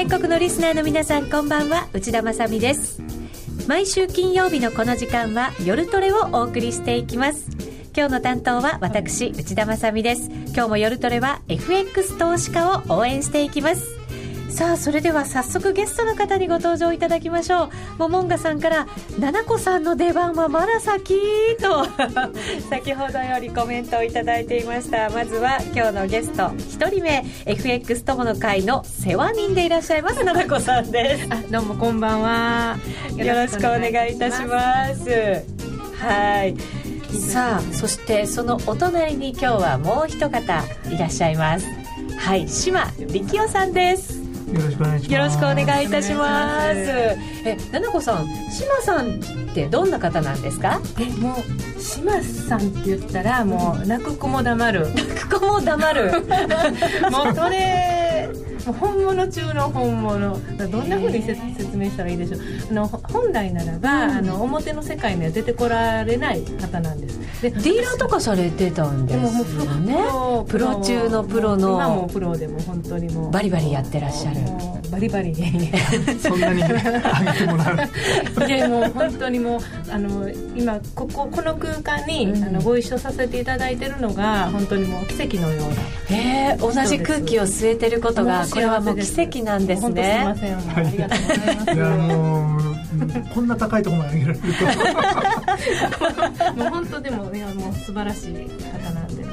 全国のリスナーの皆さんこんばんは。内田まさです。毎週金曜日のこの時間は夜トレをお送りしていきます。今日の担当は私内田まさです。今日も夜トレは FX 投資家を応援していきます。さあそれでは早速ゲストの方にご登場いただきましょう。モモンガさんから「七子さんの出番はまだ先」と。先ほどよりコメントをいただいていました。まずは今日のゲスト1人目 FX 友の会の世話人でいらっしゃいます七子さんです。どうもこんばんは。よろしくお願いいたします。はい。さあそしてそのお隣に今日はもう一方いらっしゃいます。はい島力夫さんですよろしくお願いします。よろしくお願いいたします。え、ななこさん、島さんってどんな方なんですか？え、もう島さんって言ったらもう泣く子も黙る。泣く子も黙る。もうそれ本物中の本物どんなふうに説明したらいいでしょう。あの本来ならば、うん、あの表の世界には出てこられない方なんです。でディーラーとかされてたんですよね。プロ中のプロの今もプロでも本当にもうバリバリやってらっしゃる。バリバリ。で そんなに上げてもらう。いやもう本当にもうあの今こここの空間に、うん、あのご一緒させていただいてるのが本当にもう奇跡のようなへえ同じ空気を吸えてることがこれはもう奇跡なんですね。すみません。ありがとうござい。ますいやもうこんな高いところまで上げられる。と もう本当でもねもう素晴らしい方なんで、は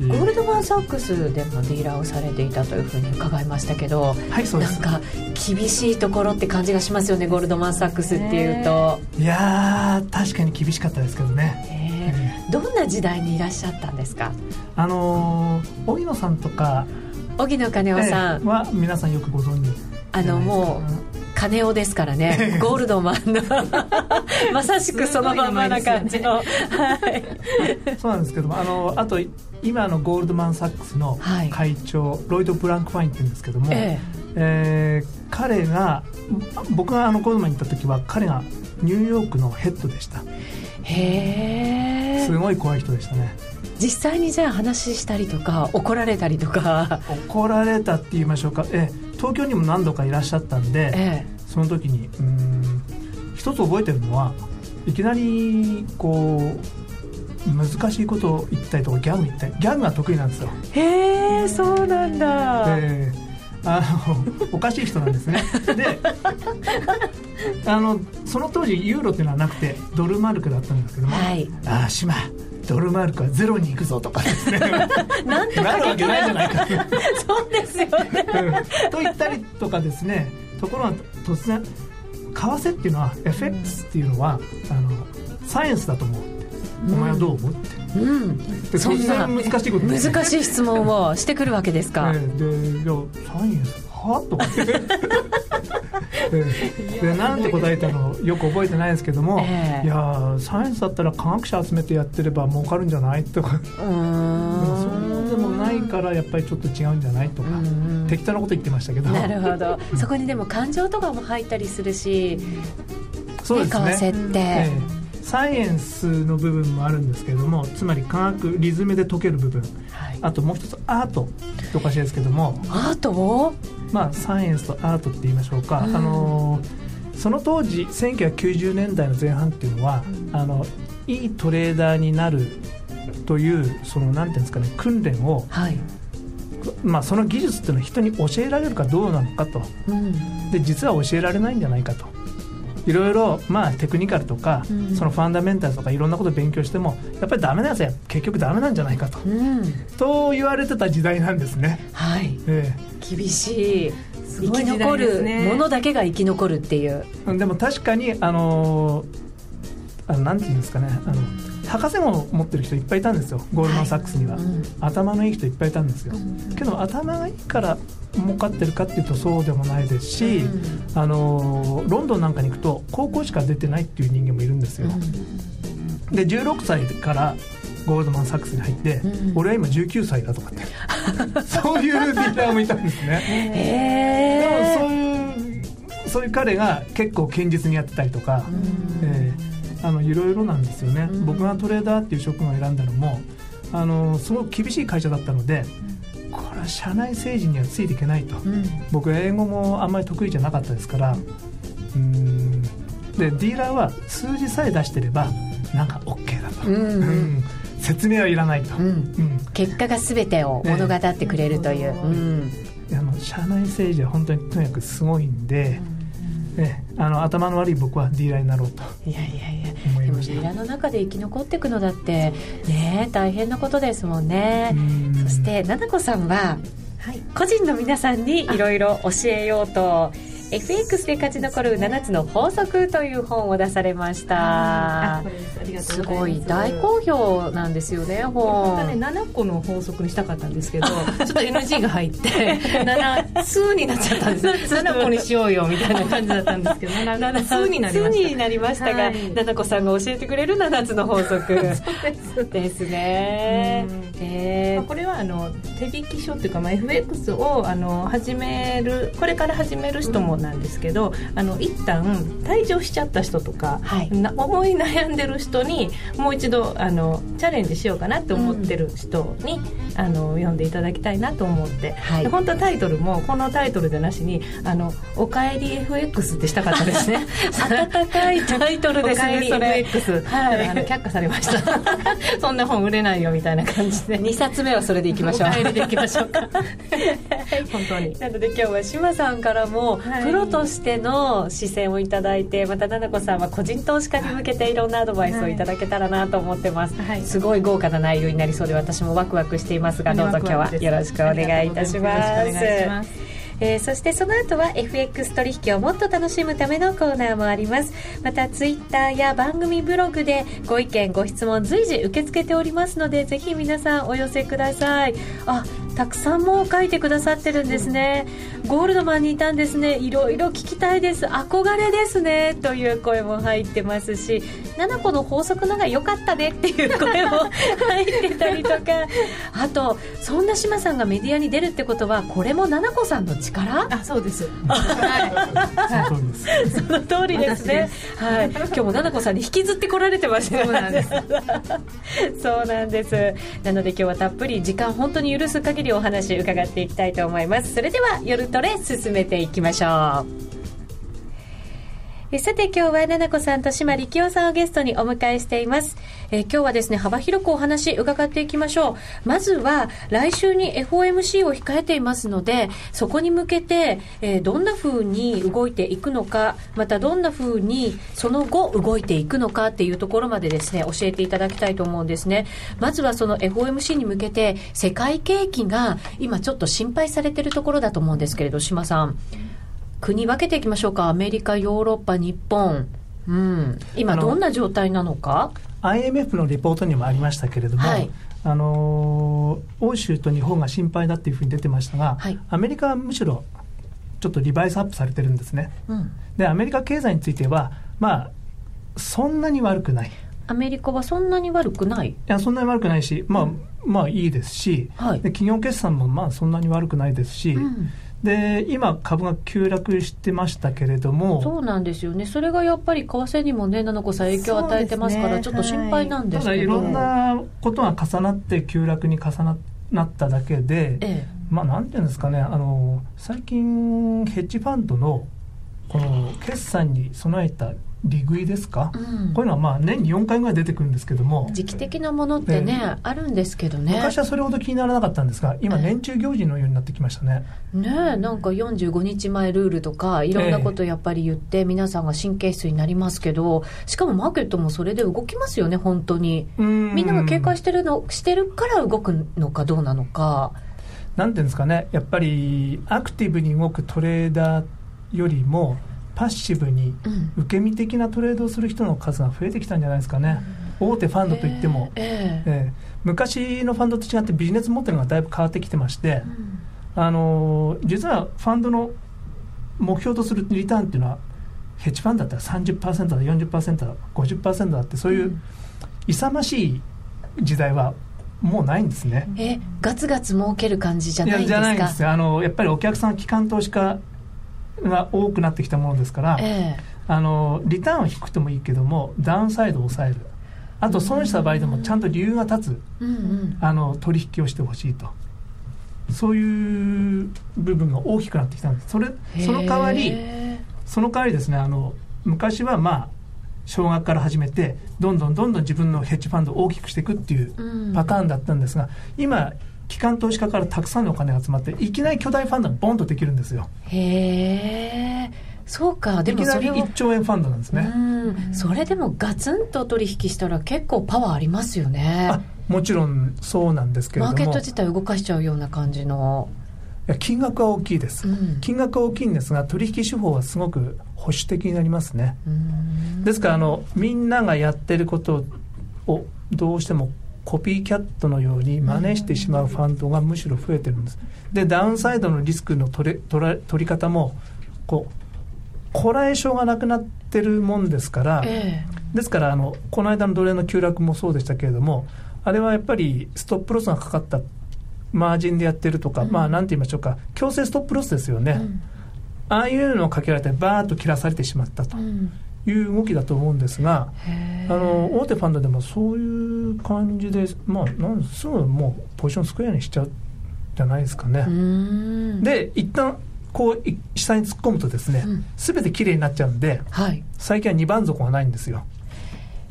い、ゴールドマン・サックスでもディーラーをされていたというふうに伺いましたけど、はい、そうです。なんか厳しいところって感じがしますよねゴールドマン・サックスっていうと。いや確かに厳しかったですけどね。どんな時代にいらっしゃったんですか？あの荻野さんとか荻野金夫さん。は皆さんよくご存知。あのもう金尾ですか。らね。ゴールドマンの。まさしくそのままな感じの、はい、そうなんですけどもあのあと今のゴールドマン・サックスの会長、はい、ロイド・ブランクファインって言うんですけども、ええ。えー、彼が僕があのゴールドマンに行った時は彼がニューヨークのヘッドでした。へえすごい怖い人でしたね実際にじゃあ話したりとか怒られたりとか。怒られたって言いましょうか。え東京にも何度かいらっしゃったんで、ええ、その時にうん一つ覚えてるのはいきなりこう難しいことを言ったりとかギャグ言ったりギャグが得意なんですよ。へえそうなんだ、えーあの おかしい人なんですね。であのその当時ユーロっていうのはなくてドルマルクだったんですけども、はい、ああ島ドルマルクはゼロに行くぞとかですね。なんとなるわけないじゃないかそうですよね、うん、と言ったりとかですね。ところが突然為替っていうのは FX っていうのはあのサイエンスだと思うお前はどう思うって、うん、で突然難しいこと、ね、難しい質問をしてくるわけですか、えー、でいやサイエンスは？とか。でなんて答えたのよく覚えてないですけども、えー、いやサイエンスだったら科学者集めてやってれば儲かるんじゃない？とか。そうでもないからやっぱりちょっと違うんじゃない？とか。適当なこと言ってましたけど。なるほど。そこにでも感情とかも入ったりするしそうですね。為替って。えーサイエンスの部分もあるんですけれどもつまり科学リズムで解ける部分、はい、あともう一つアート。っておかしいですけども。アート？まあサイエンスとアートって言いましょうか、うん、あのその当時1990年代の前半っていうのは、うん、あのいいトレーダーになるというそのなんていうんですかね訓練を、はい、まあ、その技術っていうのは人に教えられるかどうなのかと、うん、で実は教えられないんじゃないかといろいろまあテクニカルとか、うん、そのファンダメンタルとかいろんなこと勉強してもやっぱりダメなやつは結局ダメなんじゃないかと、うん、と言われてた時代なんですね。はい、えー、厳しい。生き残るものだけが生き残るっていう。でも確かにあのあのなんていうんですかね。あの博士号を持ってる人いっぱいいたんですよ。ゴールドマン・サックスには、はい。うん、頭のいい人いっぱいいたんですよ、うん、けど頭がいいから儲かってるかっていうとそうでもないですし、うん、あのロンドンなんかに行くと高校しか出てないっていう人間もいるんですよ、で16歳からゴールドマン・サックスに入って、俺は今19歳だとかって そういうディーラーもいたんですね。でもそういうそういう彼が結構堅実にやってたりとか、えーあのいろいろなんですよね、うん、僕がトレーダーっていう職務を選んだのもあのすごく厳しい会社だったのでこれぱ社内政治にはついていけないと、うん。僕英語もあんまり得意じゃなかったですから。うん。でディーラーは数字さえ出してればなんか OK だと、うんうん。うん。説明はいらないと、うん。うん。結果が全てを物語ってくれるという、ね。うん。あの社内政治は本当にとにかくすごいんで、ね、あの頭の悪い僕はディーラーになろうといやいやいやでも思いました。ディーラーの中で生き残っていくのだってね大変なことですもんね。うん。そして奈々子さんははい。個人の皆さんにいろいろ教えようと FX で勝ち残る7つの法則という本を出されました。す。ござい大好評なんですよね本。当ね本7個の法則にしたかったんですけど ちょっと NG が入って 7数になっちゃったんです7個にしようよみたいな感じだったんですけど7数になりました。数になりましたが、はい。奈々子さんが教えてくれる7つの法則。です。ね。うん。えー。まあこれはあの手引き書っていうか、まあ、FX をあの始めるこれから始める人もなんですけど、あの一旦退場しちゃった人とか、はい。な思い悩んでる人にもう一度あのチャレンジしようかなって思ってる人に、あの読んでいただきたいなと思って、はい。で本当はタイトルもこのタイトルでなしに「あのおかえり FX」ってしたかったですね。温かいタイトルですおかえりねそれ FX、はい。あの却下されました。そんな本売れないよみたいな感じで。2冊目はそれでいきましょう。お帰りでいきましょうか。本当に。なので今日は志麻さんからもはいプロとしての視線をいただいてまた奈々子さんは個人投資家に向けていろんなアドバイスをいただけたらなと思ってます、はい。すごい豪華な内容になりそうで私もワクワクしていますがどうぞ今日はよろしくお願いいたします。えーそしてその後は FX 取引をもっと楽しむためのコーナーもあります。またツイッターや番組ブログでご意見ご質問随時受け付けておりますのでぜひ皆さんお寄せください。あたくさんもう書いてくださってるんですね、ゴールドマンにいたんですね。いろいろ聞きたいです。憧れですね。という声も入ってますし。7個の法則のが良かったね。っていう声も入ってたりとか。あとそんな島さんがメディアに出るってことはこれも7個さんの力？あそうです。はい。その通りですね。はい。今日も奈々子さんに引きずってこられてましたね。そうなんです。そうなんです。なので今日はたっぷり時間本当に許す限りお話伺っていきたいと思います。それでは夜トレ進めていきましょう。えさて今日は奈々子さんと島力夫さんをゲストにお迎えしています。え今日はですね、幅広くお話伺っていきましょう。まずは来週に FOMC を控えていますので、そこに向けて、えどんな風に動いていくのか、またどんな風にその後動いていくのかっていうところまでですね、教えていただきたいと思うんですね。まずはその FOMC に向けて世界景気が今ちょっと心配されているところだと思うんですけれど、島さん。国分けていきましょうか。アメリカ、ヨーロッパ、日本。うん。今どんな状態なのか？IMF のレポートにもありましたけれども、はいあのー欧州と日本が心配だっていうふうに出てましたが、はいアメリカはむしろちょっとリバイスアップされてるんですねうん。でアメリカ経済についてはまあそんなに悪くないいアメリカはそんなに悪くない？やそんなに悪くないしまあ、まあいいですし、はいで企業決算もまあそんなに悪くないですし、うん。で今株が急落してましたけれどもそうなんですよね。それがやっぱり為替にもね、七子さん影響を与えてますから、ちょっと心配なんですけど。ただいろんなことが重なって急落に重ななっただけで、えまあ、なんていうんですかねあの最近ヘッジファンドのこの決算に備えた利食いですか、え。うん。こういうのはまあ年に4回ぐらい出てくるんですけども、時期的なものってね、えあるんですけどね。昔はそれほど気にならなかったんですが今ええ年中行事のようになってきましたね、ねえなんか45日前ルールとかいろんなことやっぱり言って皆さんが神経質になりますけどしかもマーケットもそれで動きますよね本当に。みんなが警戒してるのしてるから動くのかどうなのか。なんていうんですかねやっぱりアクティブに動くトレーダーよりもパッシブにうん。受け身的なトレードをする人の数が増えてきたんじゃないですかね、大手ファンドといっても、えええええ昔のファンドと違ってビジネスモデルがだいぶ変わってきてまして、えうん。あのー実はファンドの目標とするリターンっていうのはヘッジファンドだったら30%だ40%だ50%だってそういう勇ましい時代はもうないんですね。えガツガツ儲ける感じじゃないんですじゃないんかですよ。あのやっぱりお客さん機関投資家が多くなってきたものですから、えあのリターンは低くてもいいけどもダウンサイドを抑える。あと損した場合でもちゃんと理由が立つえうんうん。あの取引をしてほしいと。そういう部分が大きくなってきたんです。それその代わりその代わりですねあの昔はまあ少額から始めてどんどんどんどん自分のヘッジファンドを大きくしていくっていうパターンだったんですが、今機関投資家からたくさんのお金が集まっていきなり巨大ファンドがボンとできるんですよ。へえそうか。でもいきなり1兆円ファンドなんですね。それでもガツンと取引したら結構パワーありますよね。もちろんそうなんですけれども。マーケット自体動かしちゃうような感じの。金額は大きいです、うん、金額は大きいんですが取引手法はすごく保守的になりますね。ですからあのみんながやってることをどうしてもコピーキャットのように真似してしまうファンドがむしろ増えてるんです。でダウンサイドのリスクの取れ取ら取り方もこうこらえ性がなくなってるもんですから、えー、ですからあのこの間の奴隷の急落もそうでしたけれどもあれはやっぱりストップロスがかかったマージンでやってるとか、うん、まあなんて言いましょうか強制ストップロスですよね、うん、ああいうのをかけられてバーッと切らされてしまったという動きだと思うんですが、うん、あの大手ファンドでもそういう感じで、まあ、なんすぐもうポジションスクエアにしちゃうじゃないですかね。で一旦こう下に突っ込むとですね、す、べ、てきれいになっちゃうんで、はい、最近は2番底がないんですよ。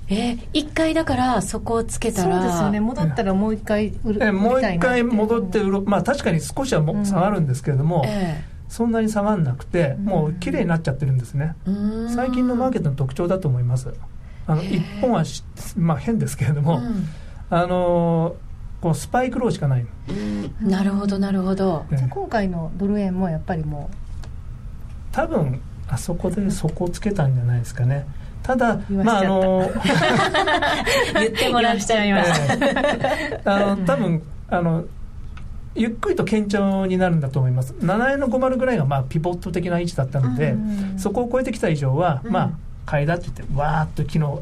えー、1回だからそこをつけたら。そうですよね。戻ったらもう1回売る、えー、もう1回戻って売るまあ確かに少しはも下がるんですけれども、うんえ。ー、そんなに下がらなくてもう綺麗になっちゃってるんですね。最近のマーケットの特徴だと思います。あの一本はまあ変ですけれども、うん、あのこのスパイクローしかないなるほどなるほど、じゃ今回のドル円もやっぱりもう多分あそこで底をつけたんじゃないですかね、ただ、まああの 言ってもらっちゃいました。あの多分あのゆっくりと堅調になるんだと思います。7円の50ぐらいがまあピボット的な位置だったので、そこを超えてきた以上は、まあ買いだって言ってわーっと昨日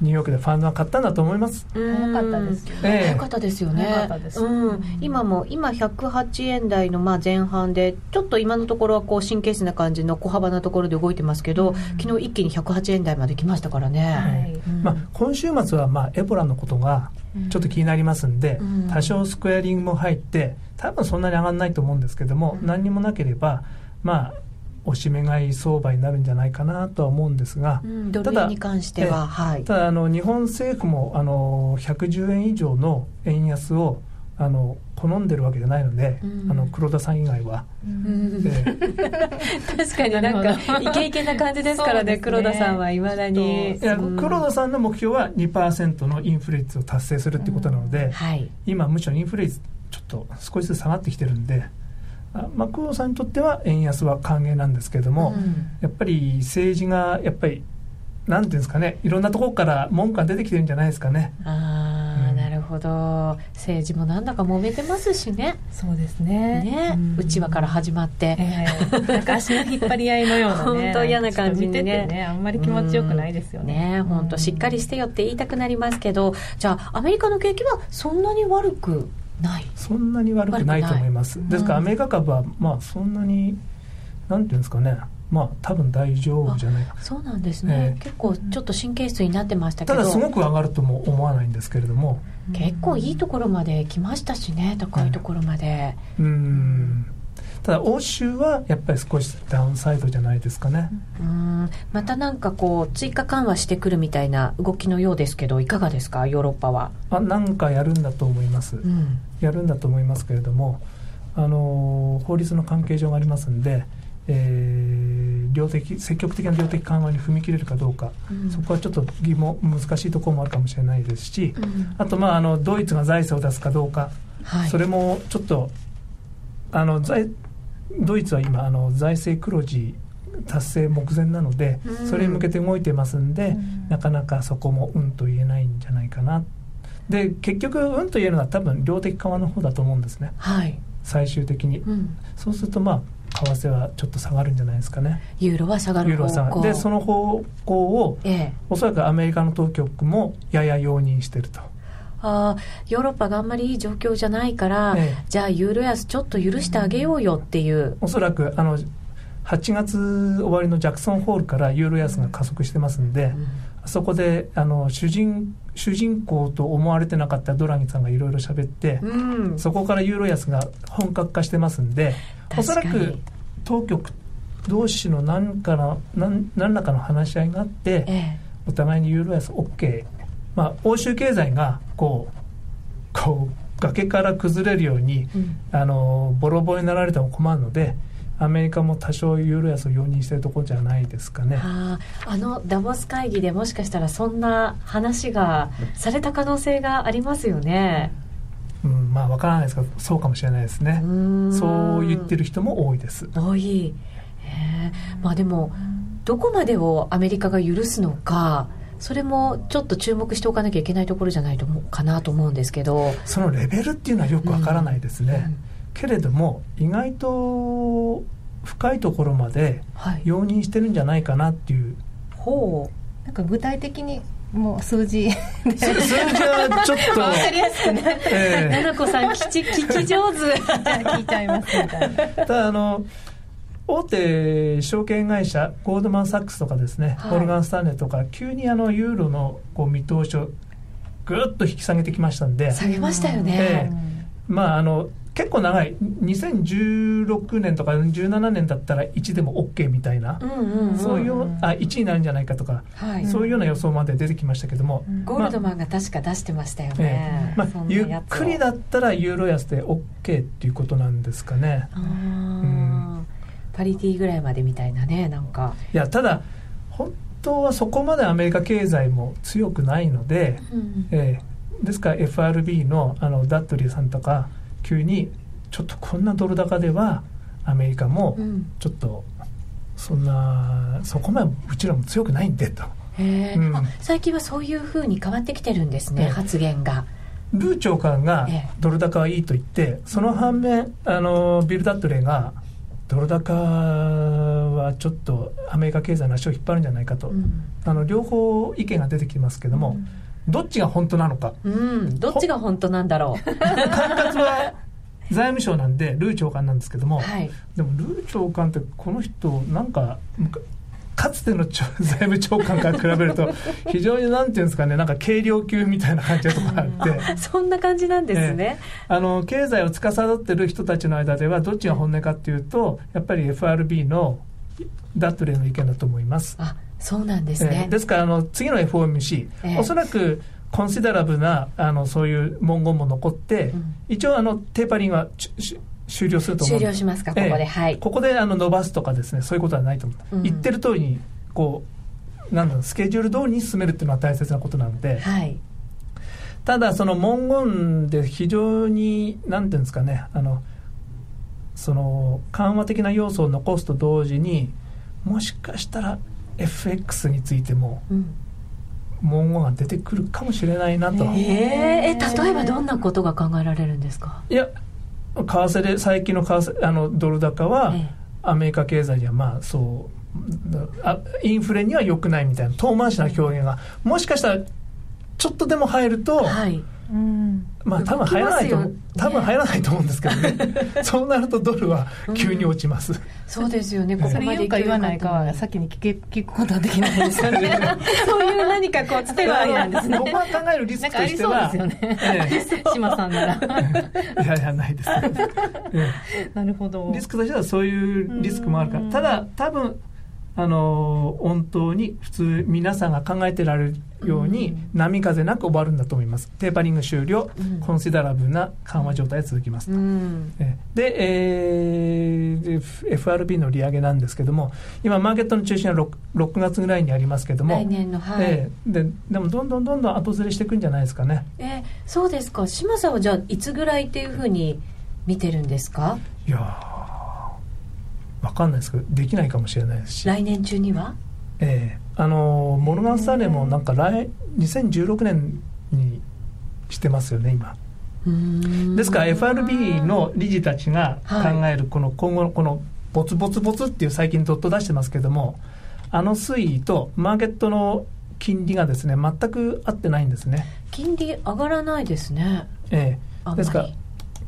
ニューヨークでファンドは買ったんだと思います。早かったですよね。早かったですよね。うん、今も今108円台のまあ前半でちょっと今のところはこう神経質な感じの小幅なところで動いてますけど、うん、昨日一気に108円台まで来ましたからね。はいうん、まあ今週末はまあエボラのことがちょっと気になりますんで、多少スクエアリングも入って多分そんなに上がらないと思うんですけども、何にもなければまあおしめ買い相場になるんじゃないかなとは思うんですが、うん、ただに関しては、はい、ただあの日本政府もあの110円以上の円安をあの好んでるわけじゃないので、うん、あの黒田さん以外は、うん、確かになんかイケイケな感じですからねね、黒田さんはいまだに、いや黒田さんの目標は2%のインフレ率を達成するってことなので、はい、今むしろインフレ率ちょっと少しずつ下がってきてるんでまあ、工藤さんにとっては円安は歓迎なんですけれども、うん、やっぱり政治がやっぱりなんていうんですかねいろんなところから文句が出てきてるんじゃないですかね。ああ、うん、なるほど。政治もなんだか揉めてますしね。そうですね。ね、うちわから始まって、えー、なんか足の引っ張り合いのような、ね、本当嫌な感じにね。ねあんまり気持ちよくないですよね。ね本当しっかりしてよって言いたくなりますけどじゃあアメリカの景気はそんなに悪くそんなに悪くないと思います。ですからアメリカ株はまあそんなになんていうんですかね。まあ多分大丈夫じゃないか。そうなんですね、えー、結構ちょっと神経質になってましたけど。ただすごく上がるとも思わないんですけれども。結構いいところまで来ましたしね。高いところまで。うんただ欧州はやっぱり少しダウンサイドじゃないですかね。うん。またなんかこう追加緩和してくるみたいな動きのようですけどいかがですか？ヨーロッパは。あなんかやるんだと思います、うん、やるんだと思いますけれどもあの法律の関係上がありますんでえー、量的積極的な量的緩和に踏み切れるかどうか、うん、そこはちょっと疑問難しいところもあるかもしれないですし、うん、あと、まあ、あのドイツが財政を出すかどうか、はい、それもちょっとあの財ドイツは今あの財政黒字達成目前なので、うん、それに向けて動いてますんで、うん、なかなかそこもうんと言えないんじゃないかな。で結局うんと言えるのは多分量的緩和の方だと思うんですね、はい、最終的に、うん、そうするとまあ為替はちょっと下がるんじゃないですかね。ユーロは下がる方向。でその方向を、ええ、おそらくアメリカの当局もやや容認してるとあヨーロッパがあんまりいい状況じゃないから、ええ、じゃあユーロ安ちょっと許してあげようよっていう、おそらくあの8月終わりのジャクソンホールからユーロ安が加速してますんで、うん、そこであの主人主人公と思われてなかったドラギさんがいろいろ喋って、うん。そこからユーロ安が本格化してますんでおそらく当局同士の何かの何何らかの話し合いがあってえお互いにユーロ安 OK、まあ、欧州経済がこうこう崖から崩れるようにえうんあのボロボロになられても困るのでアメリカも多少ユーロ安を容認しているところじゃないですかね。あのダボス会議でもしかしたらそんな話がされた可能性がありますよね。うん、まあわからないですがそうかもしれないですね。そそう言ってる人も多いです。多い、へーまあでもどこまでをアメリカが許すのかそれもちょっと注目しておかなきゃいけないところじゃないと思うかなと思うんですけど、そのレベルっていうのはよくわからないですね。けれども意外と深いところまではい、容認してるんじゃないかなっていう。ほなんか具体的にもう数字で。数数字はちょっと、わかりやすくねうえ奈々子さん聞き聞き上手。聞いちゃいますみたいな。えただあの大手証券会社ゴールドマン・サックスとかですね、はい。モルガン・スタンレーとか急にあのユーロのこう見通しをぐっと引き下げてきましたんで、下げましたよね、えまああの結構長い。2016年とか17年だったら1でも OK みたいな、うんうんうんそういうあ1になるんじゃないかとか、はい。そういうような予想まで出てきましたけども、ゴールドマンが確か出してましたよえね。え、まあそん、なゆっくりだったらユーロ安で OK っていうことなんですかね。あーパリティぐらいまでみたいなねなんか、いやただ本当はそこまでアメリカ経済も強くないので、ええですから FRB のあのダッドリーさんとか急にちょっとこんなドル高ではアメリカもうん。ちょっとそんなそこまでうちらも強くないんでと。うん。あ最近はそういうふうに変わってきてるんですね、ええ。発言が。ルー長官がええ。ドル高はいいと言ってその反面あのビル・ダッドレーがドル高はちょっとアメリカ経済の足を引っ張るんじゃないかと、うん、あの両方意見が出てきますけども、どっちが本当なのか。うん、どっちが本当なんだろう。管轄は財務省なんでルー長官なんですけども、はい。でもルー長官ってこの人なんかむかかつての財務長官から比べると非常になんていうんですかねなんか軽量級みたいな感じのところがあって。そんな感じなんですね、あの経済を司っている人たちの間ではどっちが本音かっていうとやっぱり FRB のダットレーの意見だと思います。あそうなんですね。えー、ですからあの次の FOMC、ええ。おそらくコンシダラブなあのそういう文言も残って、うん。一応あのテーパリングは終了すると思う終了しますかここで、ええはい。ここであの伸ばすとかですねそういうことはないと思う、うん。言ってる通りにこうなんだろうスケジュール通りに進めるっていうのは大切なことなので、はい。ただその文言で非常になんていうんですかねあのその緩和的な要素を残すと同時にもしかしたら FX についてもうん。文言が出てくるかもしれないなと、えー、え例えばどんなことが考えられるんですか、いや為替で最近の為替あのドル高は、えアメリカ経済にはまあそうあインフレには良くないみたいな遠回しな表現がもしかしたらちょっとでも入ると、えはい。うんまあ多分入らないと思う、動きますよ多分入らないと思うんですけどね。そうなるとドルは急に落ちます、そうですよね。ここそれまで言うか言わないかは先に聞け聞くことはできないですよね。そういう何かこうつてがありなんですね。僕は考えるリスなんかありそうクとしてはですよね。え島さんなら。え いやいやないです、えなるほど。えリスクとしてはそういうリスクもあるから。うん。ただ多分あの本当に普通皆さんが考えてられるようにうん。波風なく終わるんだと思います。テーパリング終了、うん。コンシダラブルな緩和状態が続きます、うん。えで,、えー FRB の利上げなんですけども今マーケットの中心は 6, 6月ぐらいにありますけども来年のはい、ええ。ででもどんどんどんどん後ずれしていくんじゃないですかね。えーそうですか。島さんはじゃあいつぐらいっていうふうに見てるんですか？いやーわかんないですけどできないかもしれないですし、来年中には？ええ。あのモルガン・スターレーもなんか来2016年にしてますよね今。ですから FRB の理事たちが考えるこの今後のこのボツボツボツっていう最近ドット出してますけどもあの推移とマーケットの金利がですね全く合ってないんですね、金利上がらないですね。ええ。ですから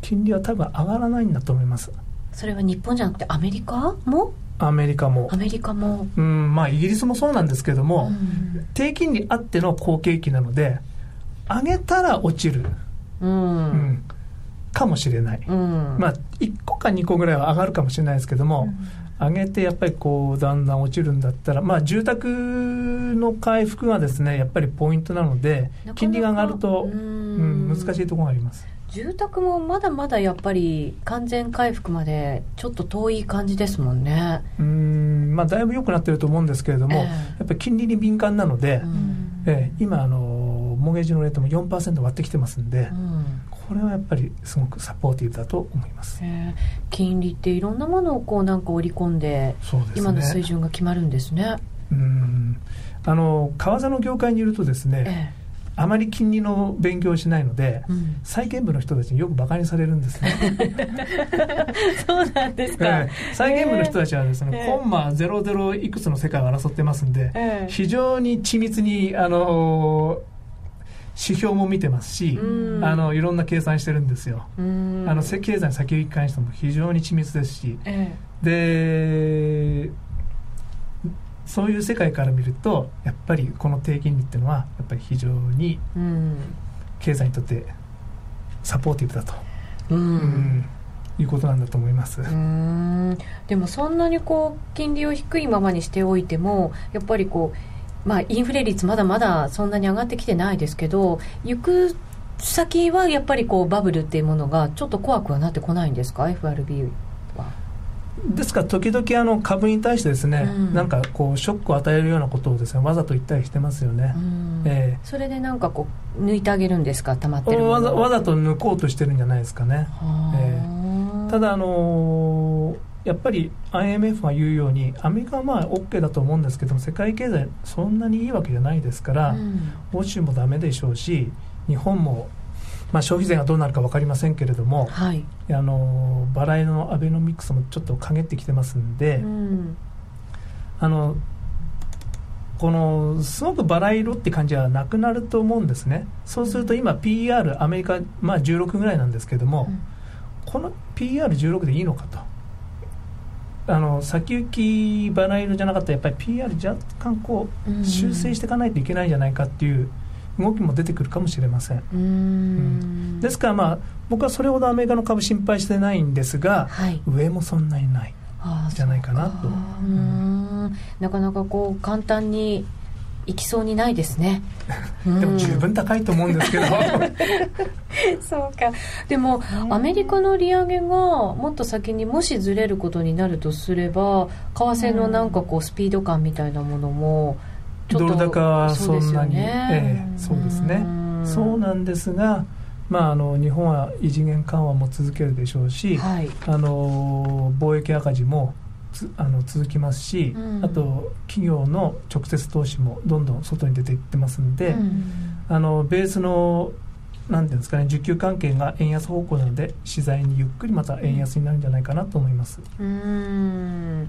金利は多分上がらないんだと思いますそれは日本じゃなくてアメリカも？アメリカも。アメリカも、うんまあ、イギリスもそうなんですけども、うん。低金利あっての好景気なので上げたら落ちる、ううん。んかもしれない、うん。まあ、1個か2個ぐらいは上がるかもしれないですけども、上げてやっぱりこうだんだん落ちるんだったら、まあ、住宅の回復がですねやっぱりポイントなので金利が上がると、ううんん、難しいところがあります。住宅もまだまだやっぱり完全回復までちょっと遠い感じですもんね。うんまあ、だいぶ良くなってると思うんですけれども、ええ。やっぱり金利に敏感なので、うん。ええ今あの、モーゲージのレートも4%割ってきてますんで、うん。これはやっぱりすごくサポーティブだと思います。えー金利っていろんなものをこうなんか織り込んでね。今の水準が決まるんですね。うん。あの為替の業界にいるとですね、えあまり金利の勉強をしないので、えうん。債券部の人たちによく馬鹿にされるんですね。そうなんですか。ええ。債券部の人たちはですね、ええ。コンマ00いくつの世界を争ってますんで、ええ。非常に緻密にあの指標も見てますし、うん。あのいろんな計算してるんですよ。うん。あのせ経済の先行きに関しても非常に緻密ですし、え。でそういう世界から見るとやっぱりこの低金利っていうのはやっぱり非常に経済にとってサポーティブだと、うん。うんいうことなんだと思います。でもそんなにこう金利を低いままにしておいてもやっぱりこう、まあ、インフレ率まだまだそんなに上がってきてないですけど行く先はやっぱりこうバブルっていうものがちょっと怖くはなってこないんですか？FRB は。ですから時々あの株に対してですね、うん。なんかこうショックを与えるようなことをですねわざと言ったりしてますよね。う。ん。えそれでなんかこう抜いてあげるんですか？溜まってるわざを。わざと抜こうとしてるんじゃないですかね。はあ。えただあのーやっぱり IMF が言うようにアメリカはまあ OK だと思うんですけども世界経済そんなにいいわけじゃないですから、うん。欧州もダメでしょうし日本も、まあ、消費税がどうなるか分かりませんけれども、はい、あのー払いのアベノミクスもちょっと陰ってきてますんで、うん。あのこのすごくバラ色って感じはなくなると思うんですね。そうすると今 PR アメリカ、まあ、16ぐらいなんですけども、この PR16 でいいのかと。あの先行きバラ色じゃなかったらやっぱり PR 若干こうん。う修正していかないといけないんじゃないかっていう動きも出てくるかもしれません。うーん。ですからまあ僕はそれほどアメリカの株心配してないんですがはい。上もそんなにない。じゃないかなと。なかなかこう簡単にいきそうにないですね。でもうん十分高いと思うんですけど。そうか。でもアメリカの利上げがもっと先にもしずれることになるとすれば為替のなんかこうスピード感みたいなものもドル高はそんなにね。ええそうですね。ん。そうなんですが、まあ、あの日本は異次元緩和も続けるでしょうし、はい。あの貿易赤字もつあの続きますし、うん。あと企業の直接投資もどんどん外に出ていってますんで、うん。あのベースのなんていうんですかね需給関係が円安方向なので次第にゆっくりまた円安になるんじゃないかなと思います。うーん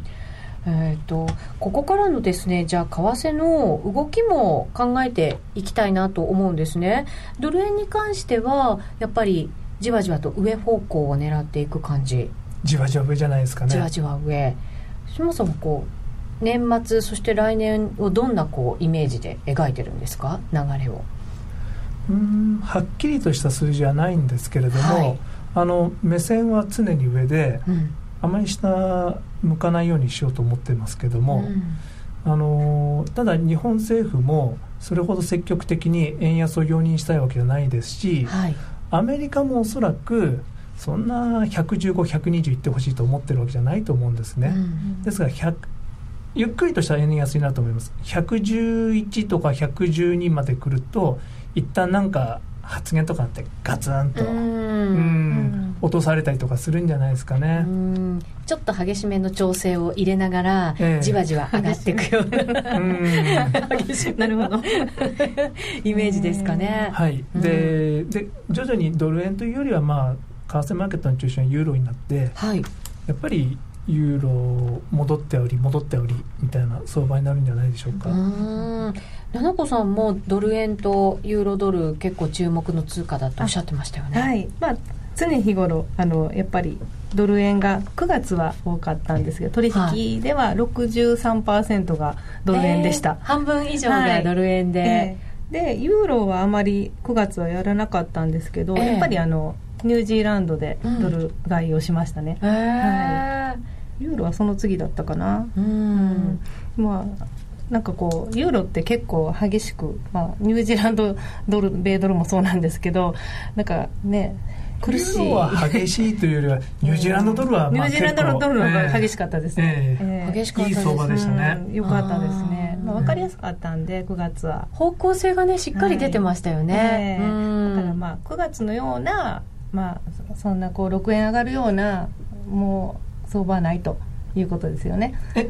えー、とここからのですねじゃあ為替の動きも考えていきたいなと思うんですね。ドル円に関してはやっぱりじわじわと上方向を狙っていく感じ。じわじわ上じゃないですかね。じわじわ上。そもそもこう年末そして来年をどんなこうイメージで描いてるんですか？流れを。うーんはっきりとした数字はないんですけれども、はい。あの目線は常に上でうんあまり下向かないようにしようと思ってますけども、うんあのただ日本政府もそれほど積極的に円安を容認したいわけじゃないですし、はいアメリカもおそらくそんな115、120いってほしいと思ってるわけじゃないと思うんですね。うんですから100ゆっくりとした円安になると思います。111とか112まで来ると一旦なんか発言とかあってガツンと、落とされたりとかするんじゃないですかね。うん。ちょっと激しめの調整を入れながら、ええ。じわじわ上がっていくような。なるほどイメージですかね。はい、でで徐々にドル円というよりは、まあ、為替マーケットの中心はユーロになってはい、やっぱりユーロ戻っており戻っておりみたいな相場になるんじゃないでしょうか。うん。七子さんもドル円とユーロドル結構注目の通貨だとおっしゃってましたよね。はい。まあ常日頃あのやっぱりドル円が9月は多かったんですけど取引では63%がドル円でした、えー、半分以上がドル円で、はいえー、でユーロはあまり9月はやらなかったんですけど、えー、やっぱりあのニュージーランドでドル買いをしましたね、うん、はい、ユーロはその次だったかな。うん、まあなんかこうユーロって結構激しく、まあ、ニュージーランドドル米ドルもそうなんですけどなんかね苦しい。は激しいというよりは ニュージーランドドルは、ニュージーランドドルの方が激しかったですね、えー、激しかったいい相場でしたね、よかったですね、まあ、分かりやすかったんで9月は。方向性がねしっかり出てましたよね、はいえー、だからまあ9月のようなまあそんなこう6円上がるようなもう相場はないということですよね。え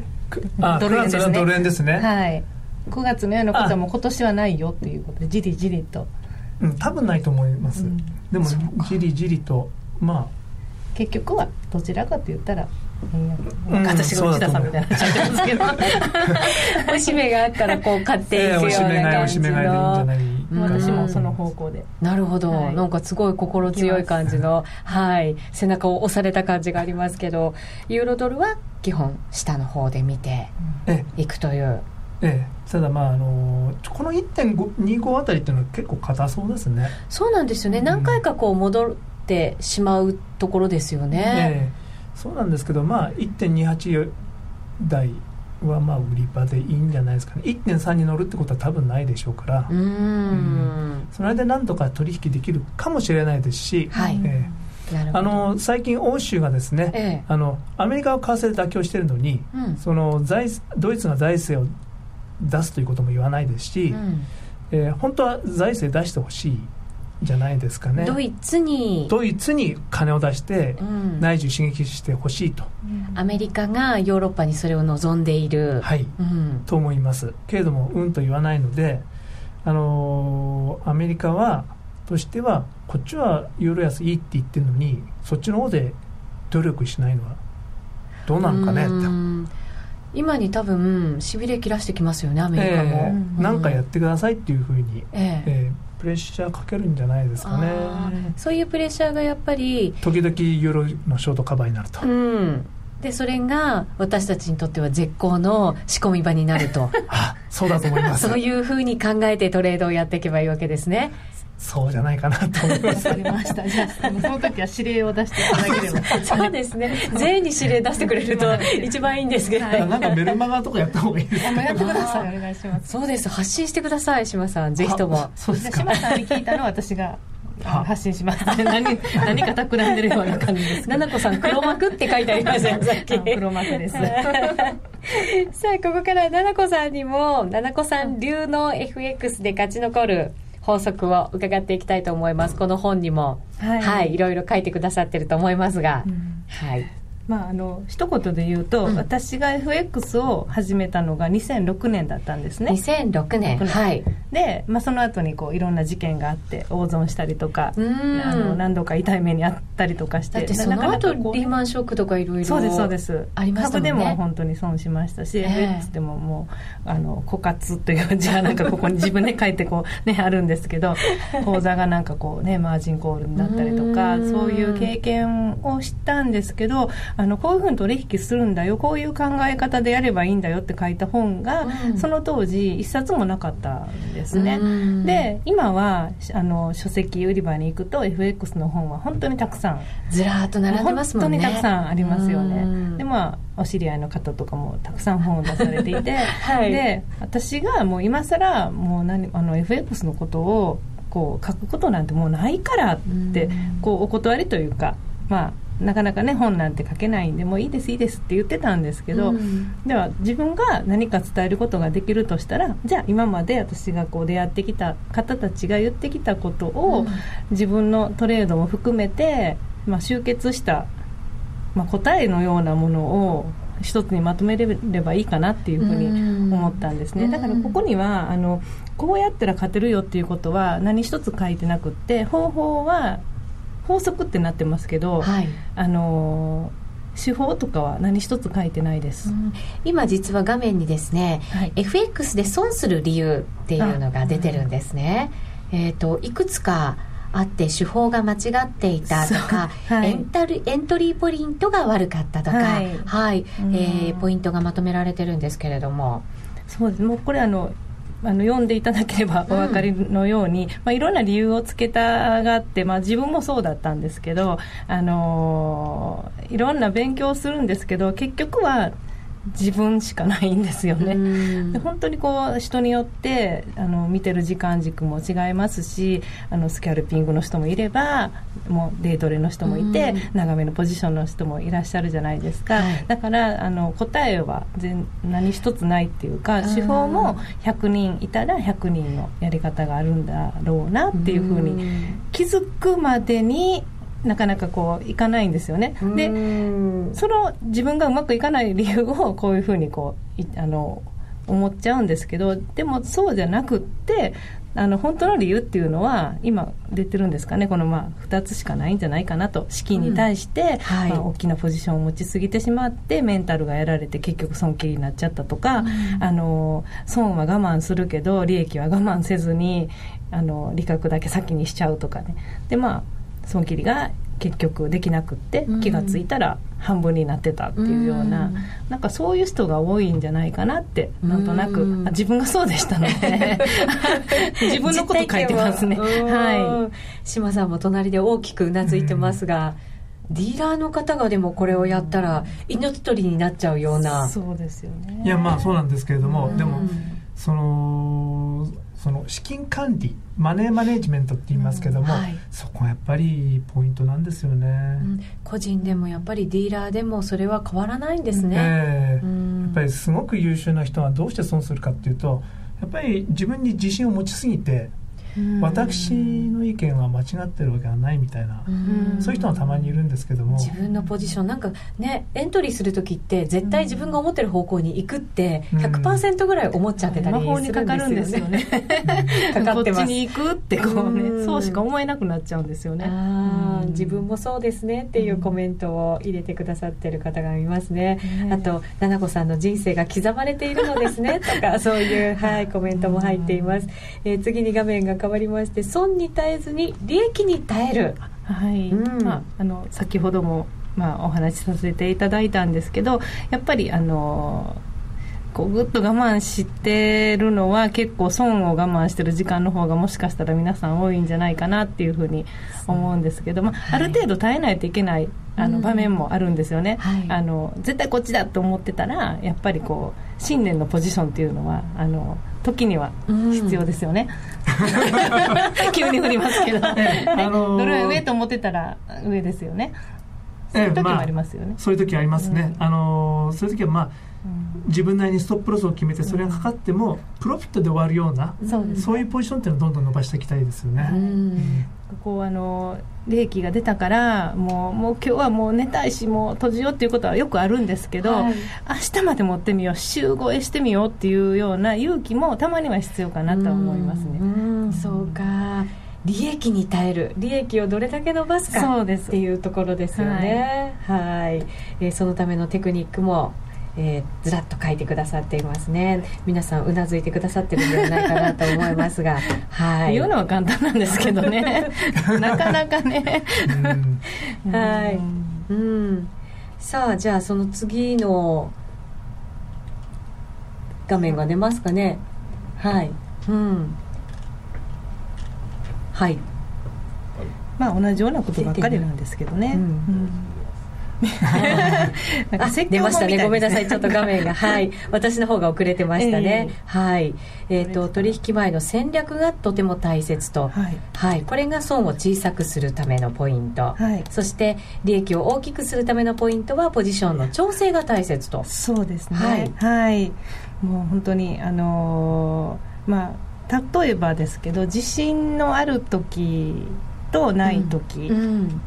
ドル円ですね。ドル円ですね。はい。9月のようなことはもう今年はないよっていうことでじりじりと。うん多分ないと思います、うん、でもじりじりとまあ。結局はどちらかと言ったらうん、私が内田さんみたいなちゃってますけど。おしめがあったらこう買っていくような感じの、私もその方向で。なるほど、はい、なんかすごい心強い感じの、はい、背中を押された感じがありますけどユーロドルは基本下の方で見ていくという。ええ、ただまああのこの1.25あたりっていうのは結構硬そうですね。そうなんですよね、うん、何回かこう戻ってしまうところですよね、ええ、そうなんですけどまあ1.28台はまあ売り場でいいんじゃないですかね。1.3に乗るってことは多分ないでしょうから。うん、その間何とか取引できるかもしれないですし、はい。えー、あの最近欧州がですね、ええ、あのアメリカは為替で妥協しているのに、うん、その財ドイツが財政を出すということも言わないですし、うん、えー、本当は財政出してほしいじゃないですかね。ドイツにドイツに金を出して内需刺激してほしいと、うん、アメリカがヨーロッパにそれを望んでいる。はい、うん、と思います。けれどもうんと言わないのであのー、アメリカはとしてはこっちはユーロ安いいって言ってるのにそっちの方で努力しないのはどうなのかねって。今に多分しびれ切らしてきますよねアメリカも、えー、なんかやってくださいっていうふうに、えー、えープレッシャーかけるんじゃないですかね。そういうプレッシャーがやっぱり時々ユーロのショートカバーになると、うん、でそれが私たちにとっては絶好の仕込み場になると。あそうだと思います。そういうふうに考えてトレードをやっていけばいいわけですねそうじゃないかなと思います。ありました。じゃあ、その時は指令を出していただければ。そうですね。全員に指令出してくれると一番いいんですけど。なんかメルマガとかやった方がいいですか？やってください。お願いします。そうです。発信してください、島さん。ぜひとも。そうですか。島さんに聞いたのは私が。発信します、何何か企んでるような感じです七子さん黒幕って書いてありましたさっき黒幕です さあここから七子さんにも七子さん流の FX で勝ち残る法則を伺っていきたいと思います。この本にも、はい、はい、いろいろ書いてくださってると思いますが、うん、はいまあ、あの一言で言うと、うん、私が FX を始めたのが2006年だったんですね。2006年。はい。で、まあ、その後にこういろんな事件があって大損したりとかあの何度か痛い目にあったりとかしてだってその後リーマンショックとかいろいろそうですそうです。ありましたもんね。株でも本当に損しましたし、えー、FX でももうあの枯渇という字が なんかここに自分で書いてこう、ね、あるんですけど口座がなんかこうねマージンコールになったりとかそういう経験をしたんですけどあのこういうふうに取引するんだよこういう考え方でやればいいんだよって書いた本が、うん、その当時一冊もなかったんですね、で今はあの書籍売り場に行くと FX の本は本当にたくさん。ずらっと並んでますもんね。本当にたくさんありますよね。でまあお知り合いの方とかもたくさん本を出されていて、はい、で私がもう今更もう何あの FX のことをこう書くことなんてもうないからってこうお断りというかまあなかなかね本なんて書けないんでもういいですいいですって言ってたんですけど、うん、では自分が何か伝えることができるとしたらじゃあ今まで私がこう出会ってきた方たちが言ってきたことを、うん、自分のトレードも含めて、まあ、集結した、まあ、答えのようなものを一つにまとめればいいかなっていうふうに思ったんですね、だからここにはあのこうやったら勝てるよっていうことは何一つ書いてなくって方法は法則ってなってますけど、はい、あの手法とかは何一つ書いてないです、うん、今実は画面にですね、はい、FX で損する理由っていうのが出てるんですね、うん、えっ、ー、といくつかあって手法が間違っていたとか、はい、エンタルエントリーポイントが悪かったとか、はい、はい、えー、ポイントがまとめられてるんですけれども。そうです。もうこれあのあの読んでいただければお分かりのように、うん、まあ、いろんな理由をつけたがって、まあ、自分もそうだったんですけど、あのー、いろんな勉強をするんですけど結局は自分しかないんですよね。で本当にこう人によってあの見てる時間軸も違いますしあのスキャルピングの人もいればもうデートレの人もいて長めのポジションの人もいらっしゃるじゃないですか、はい、だからあの答えは全何一つないっていうか手法も100人いたら100人のやり方があるんだろうなっていうふうに気づくまでになかなかこういかないんですよね。でその自分がうまくいかない理由を こういうふうにこうあの思っちゃうんですけどでもそうじゃなくってあの本当の理由っていうのは今出てるんですかね。このまあ2つしかないんじゃないかなと。資金に対して、うん。はい、まあ、大きなポジションを持ちすぎてしまってメンタルがやられて結局損切りになっちゃったとか、うん、あの損は我慢するけど利益は我慢せずにあの利確だけ先にしちゃうとかね。でまあ損切りが結局できなくって気が付いたら半分になってたっていうような、うん、なんかそういう人が多いんじゃないかなってなんとなく、うん、自分がそうでしたので 自分のこと書いてますね。は。い。島さんも隣で大きくうなずいてますが、うん、ディーラーの方がでもこれをやったら命取りになっちゃうような。そうですよね。いやまあそうなんですけれども、でもそのその資金管理マネーマネジメントって言いますけども、うんはい、そこはやっぱりポイントなんですよね、うん、個人でもやっぱりディーラーでもそれは変わらないんですね、えー、やっぱりすごく優秀な人はどうして損するかっていうとやっぱり自分に自信を持ちすぎて私の意見は間違ってるわけはないみたいな。そういう人はたまにいるんですけども。自分のポジション。なんかねエントリーする時って絶対自分が思ってる方向に行くって100%ぐらい思っちゃってたりするんですよね、かかってます。こっちに行くってこうねそうしか思えなくなっちゃうんですよね。自分もそうですねっていうコメントを入れてくださってる方がいますね、あと奈々子さんの人生が刻まれているのですねとかそういう、はい、コメントも入っています、えー、次に画面が変わりまして損に耐えずに利益に耐える。はい、うん、まあ、あの先ほども、まあ、お話しさせていただいたんですけどやっぱりあのこうぐっと我慢してるのは結構損を我慢してる時間の方がもしかしたら皆さん多いんじゃないかなっていうふうに思うんですけど、まあ、ある程度耐えないといけないあの場面もあるんですよね、はい、あの絶対こっちだと思ってたらやっぱりこう信念のポジションっていうのはあの時には必要ですよね、うん、急に振りますけど、あのー、どれ上と思ってたら上ですよね。そういう時もありますよね、まあ、そういう時ありますね、うん、あのー、そういう時はまあ自分なりにストップロスを決めてそれがかかってもプロフィットで終わるような、そういうポジションっていうのをどん。どん伸ばしていきたいですよね。こうあの利益が出たからもうもう今日はもう寝たいしもう閉じようっていうことはよくあるんですけど、はい、明日まで持ってみよう週5へしてみようっていうような勇気もたまには必要かなと思いますね。うそうか。利益に耐える。利益をどれだけ伸ばすかそうです。っていうところですよね。はい、はい、えー、そのためのテクニックもえー、ずらっと書いてくださっていますね。皆さんうなずいてくださってるんではないかなと思いますが。はい。言うのは簡単なんですけどね。なかなかね。はい。うん。さあじゃあその次の画面が出ますかね。はい。うん。はい。まあ同じようなことばっかりなんですけどね、うん、うん なんか出ましたね。ごめんなさい。ちょっと画面が。はい。私の方が遅れてましたね、えー、はい。えっ、ー、と取引前の戦略がとても大切と、はい、はい、これが損を小さくするためのポイント、はい、そして利益を大きくするためのポイントはポジションの調整が大切と。そうですね。はい、はい、もう本当にあのー、まあ例えばですけど地震のある時とない時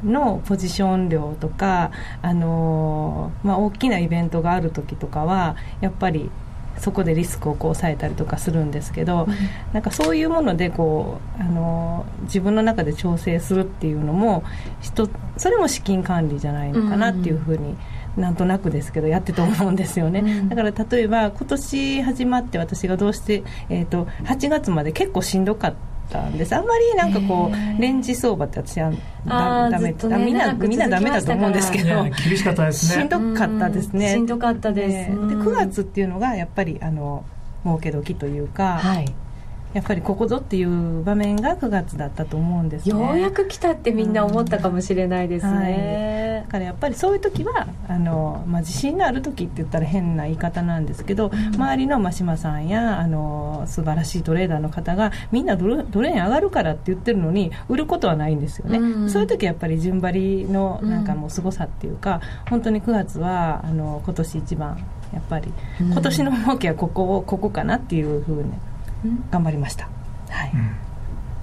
のポジション量とか、あのまあ、大きなイベントがある時とかはやっぱりそこでリスクをこう抑えたりとかするんですけど、うん、なんかそういうものでこうあの自分の中で調整するっていうのも人それも資金管理じゃないのかなっていうふうに、うんなんとなくですけどやってと思うんですよね、うん、だから例えば今年始まって私がどうして、えーと、8月まで結構しんどかったんです。あんまりなんかこうレンジ相場って私はだダメ、ね、みんなみんなダメだと思うんですけど。厳しかったですね。しんどかったですね。しんどかったです、ね、で9月っていうのがやっぱりあの儲け時というか、はい、やっぱりここぞっていう場面が9月だったと思うんです、ね、ようやく来たってみんな思ったかもしれないですね、はい、だからやっぱりそういう時はあの、まあ、自信のある時って言ったら変な言い方なんですけど、うん、周りの真島さんやあの素晴らしいトレーダーの方がみんなドルドル円上がるからって言ってるのに売ることはないんですよね、うん、そういう時やっぱり順張りのなんかもう凄さっていうか、うん、本当に9月はあの今年一番やっぱり今年の儲けはここここかなっていうふうに頑張りました。はい、うん、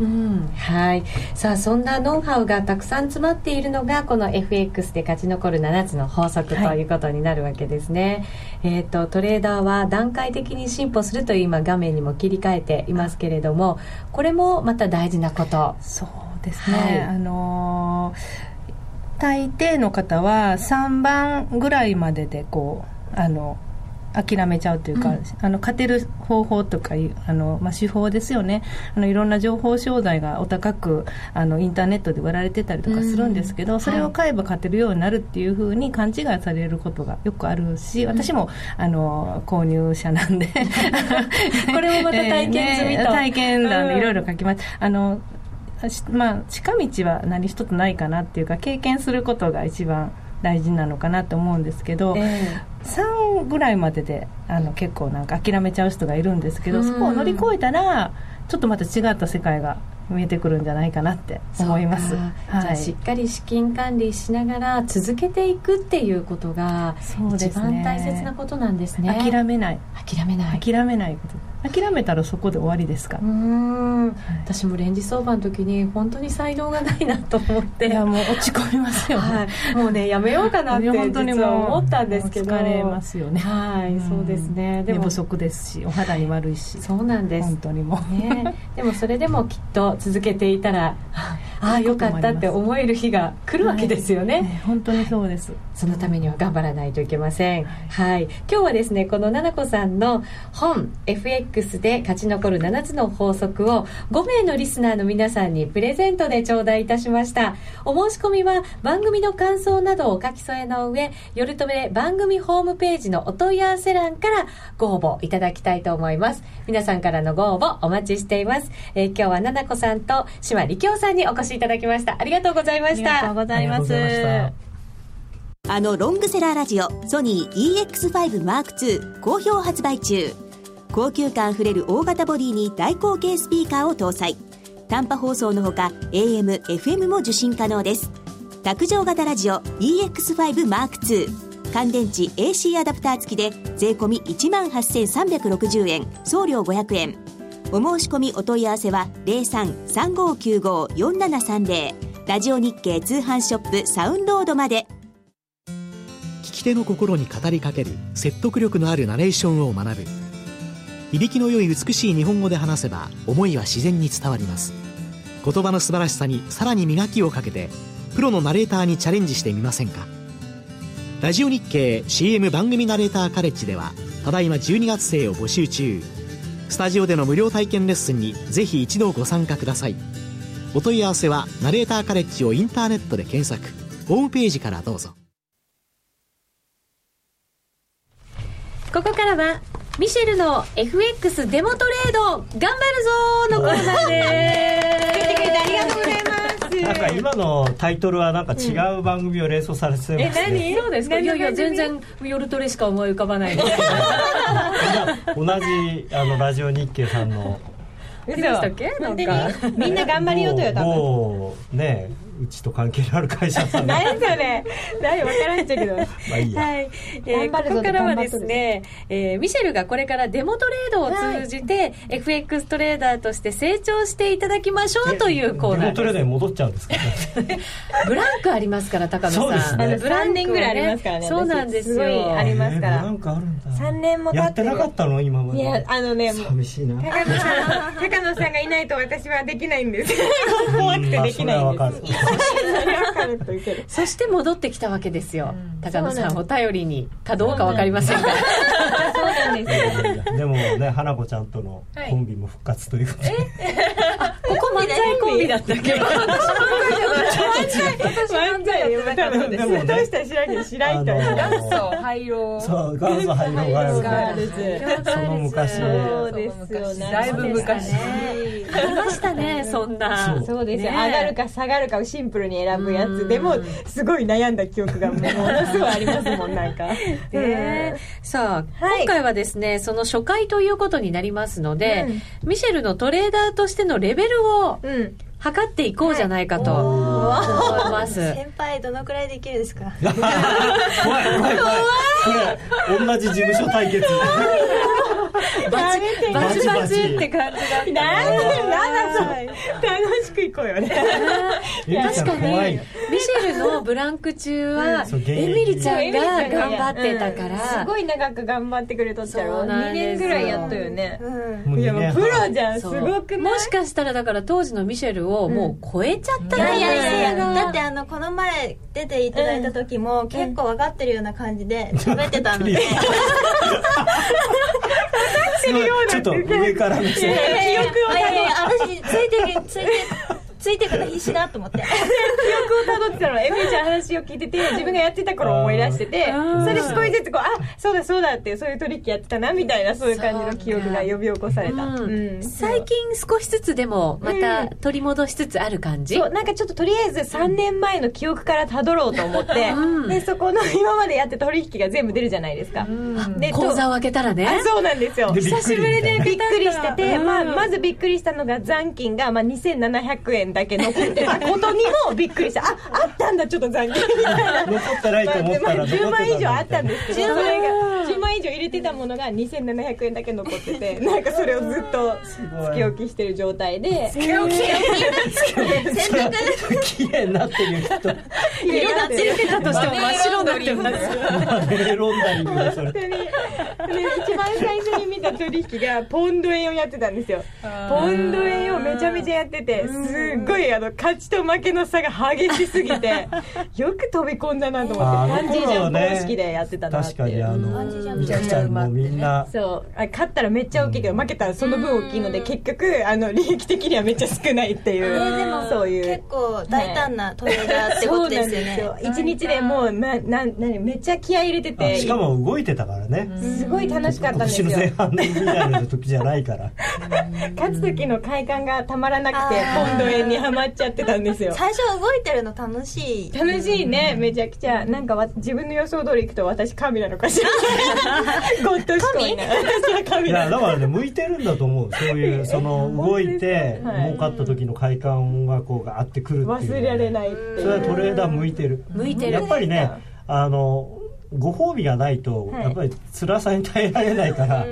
はい。さあ、そんなノウハウがたくさん詰まっているのが、この FX で勝ち残る7つの法則ということになるわけですね。はい、えっ、ー、と、トレーダーは段階的に進歩するという今画面にも切り替えていますけれども、これもまた大事なこと。そうですね。はい、あのー、大抵の方は3番ぐらいまででこう、あの、諦めちゃうというか、うん、あの勝てる方法とかあの、まあ、手法ですよね。あのいろんな情報商材がお高くあのインターネットで売られてたりとかするんですけど、うん、それを買えば勝てるようになるっていうふうに勘違いされることがよくあるし私もあの購入者なんで。これもまた体験済みと、えーね、体験談でいろいろ書きます、あのまあ、近道は何一つないかなっていうか経験することが一番大事なのかなと思うんですけど、えー、3ぐらいまでであの結構なんか諦めちゃう人がいるんですけど、そこを乗り越えたらちょっとまた違った世界が見えてくるんじゃないかなって思います、はい、じゃあしっかり資金管理しながら続けていくっていうことが一番大切なことなんですね、ね、諦めない。諦めない。諦めないこと諦めたらそこで終わりですか？うん、はい、私もレンジ相場の時に本当に才能がないなと思って。いやもう落ち込みますよね、はい、もうねやめようかなって実は思ったんですけど。疲れますよね。はい、そうですね。でも。寝不足ですしお肌に悪いし。そうなんです。本当にもね。でもそれでもきっと続けていたらああよかったって思える日が来るわけですよね、はいね、本当にそうですそのためには頑張らないといけません、はい、今日はですねこの奈々子さんの本 FX で勝ち残る7つの法則を5名のリスナーの皆さんにプレゼントで頂戴いたしました。お申し込みは番組の感想などをお書き添えの上夜とめ番組ホームページのお問い合わせ欄からご応募いただきたいと思います。皆さんからのご応募お待ちしています、えー、今日は奈々子さんと島力夫さんにお越ししいただきました。ありがとうございました。ありがとうございますあのロングセラーラジオソニー EX5M2 好評発売中。高級感あふれる大型ボディに大口径スピーカーを搭載。短波放送のほか AM、FM も受信可能です。卓上型ラジオ EX5M2 乾電池 AC アダプター付きで税込1万8360円。送料500円。お申し込みお問い合わせは0335954730ラジオ日経通販ショップサウンロードまで。き手の心に語りかける説得力のあるナレーションを学ぶ。響きの良い美しい日本語で話せば思いは自然に伝わります。言葉の素晴らしさにさらに磨きをかけてプロのナレーターにチャレンジしてみませんか？ラジオ日経 CM 番組ナレーターカレッジではただいま12月生を募集中。スタジオでの無料体験レッスンにぜひ一度ご参加ください。お問い合わせはナレーターカレッジをインターネットで検索。ホームページからどうぞ。ここからはミシェルの FX デモトレード頑張るぞのコーナーです。ありがとうございますなんか今のタイトルはなんか違う番組を連想されてますね、うん、え何？そうですか？いやいや全然夜トレしか思い浮かばないです。同じあのラジオ日経さんの。でしたっけ？なんか。みんな頑張りようとよ多分。ねうちと関係のある会社さん 何それ。何分からんちゃけど。まあいいや、はい。えー、ここからはですね、えー、ミシェルがこれからデモトレードを通じて、はい、FX トレーダーとして成長していただきましょうというコーナーデモトレーダーに戻っちゃうんですか、ね、ブランクありますから高野さん。そうですね。ブランディングぐらいありますからね。そうなんですよありますから、ブランクあるんだ。3年もやってなかったの今まで。いやあのね寂しいな。高野さん。高野さんがいないと私はできないんです。怖くてできないんです そして戻ってきたわけですよ、高野さんを頼りに。かどうか分かりません。がなんです。よでもね花子ちゃんとのコンビも復活ということで、ここ漫才コンビだったっけ？漫才で多分でもね。どうしたら知らんけど知らん人。は知らんあのそう廃炉。そう元祖ハイローガガールールズズその昔。そうですよね。だいぶ昔ありましたねそんな。そう。そうです上がるか下がるかをシンプルに選ぶやつでもすごい悩んだ記憶がものすごいありますもんなんか、ねさあ、はい。今回はですねその初回ということになりますので、ミシェルのトレーダーとしてのレベルをうん。うん測っていこうじゃないかと思います、先輩どのくらいできるんですか？怖い怖い怖い。これ同じ事務所対決。バチバチバチって感じだなんでなんだそれ。楽しくいこうよね。確かに。ミシェルのブランク中はエミリちゃんが頑張ってたから、すごい長く頑張ってくれとったろそうなん2ですよ。年ぐらいやったよね。うん。もういやもうプロじゃんすごくない？もしかしたらだから当時のミシェルをもう超えちゃったいやいやいや。だってあのこの前出ていただいた時も結構分かってるような感じで喋ってたので。ちょっと上から目線いやいやいや私ついてけついてついてくの必死だと思って。記憶をたどってたのエミちゃん話を聞いてて自分がやってた頃を思い出しててそれで少しずつこうあそうだそうだってそういう取引やってたなみたいなそういう感じの記憶が呼び起こされた、うん。うん。最近少しずつでもまた取り戻しつつある感じ、そうなんかちょっととりあえず3年前の記憶からたどろうと思って、うん。でそこの今までやってた取引が全部出るじゃないですか、で口座を開けたらね。あそうなんですよ。久しぶりでびっくりしてて、うん。まあ、まずびっくりしたのが残金が、まあ、2700円だけ残ってたことにもびっくりした。ああったんだちょっと残金みたいな。残ってないと思ったら残ってた10万以上あったんでですけどそれが10万以上入れてたものが2700円だけ残っててなんかそれをずっとつけ置きしてる状態で。洗濯綺麗になってるよきっと色がついてたとしても真っ白になってますマネーロンダリングだそれ。本当にで一番最初に見た取引がポンド円をやってたんですよ。ポンド円をめちゃめちゃやっててすっごいあの勝ちと負けの差が激しすぎて よく飛び込んだなと思ってパンジージャ式でやってたなって確かにあのジージャンプみかちゃんもみんな。そう。あ勝ったらめっちゃ大きいけど負けたらその分大きいので結局あの利益的にはめっちゃ少ないっていう、えーでもそういう。結構大胆なトレーダーってことですよね。そうなんですよ。一日でもうなななめっちゃ気合い入れてあてしかも動いてたからね。すごい楽しかったんですよ。今年の前半みたいな時じゃないから。勝つ時の快感がたまらなくてポンド円にはまっちゃってたんですよ。最初動いてるの楽しい。楽しいねめちゃくちゃ。なんかわ自分の予想通りいくと私神なのかしら。ゴッド思考にな私はい神なのやだからね向いてるんだと思う。そういう その動いてはい。儲かった時の快感がこうガーってくるっていう忘れられないってそれはトレーダー向いてる。向いてるやっぱりねあのご褒美がないとはい。やっぱり辛さに耐えられないから、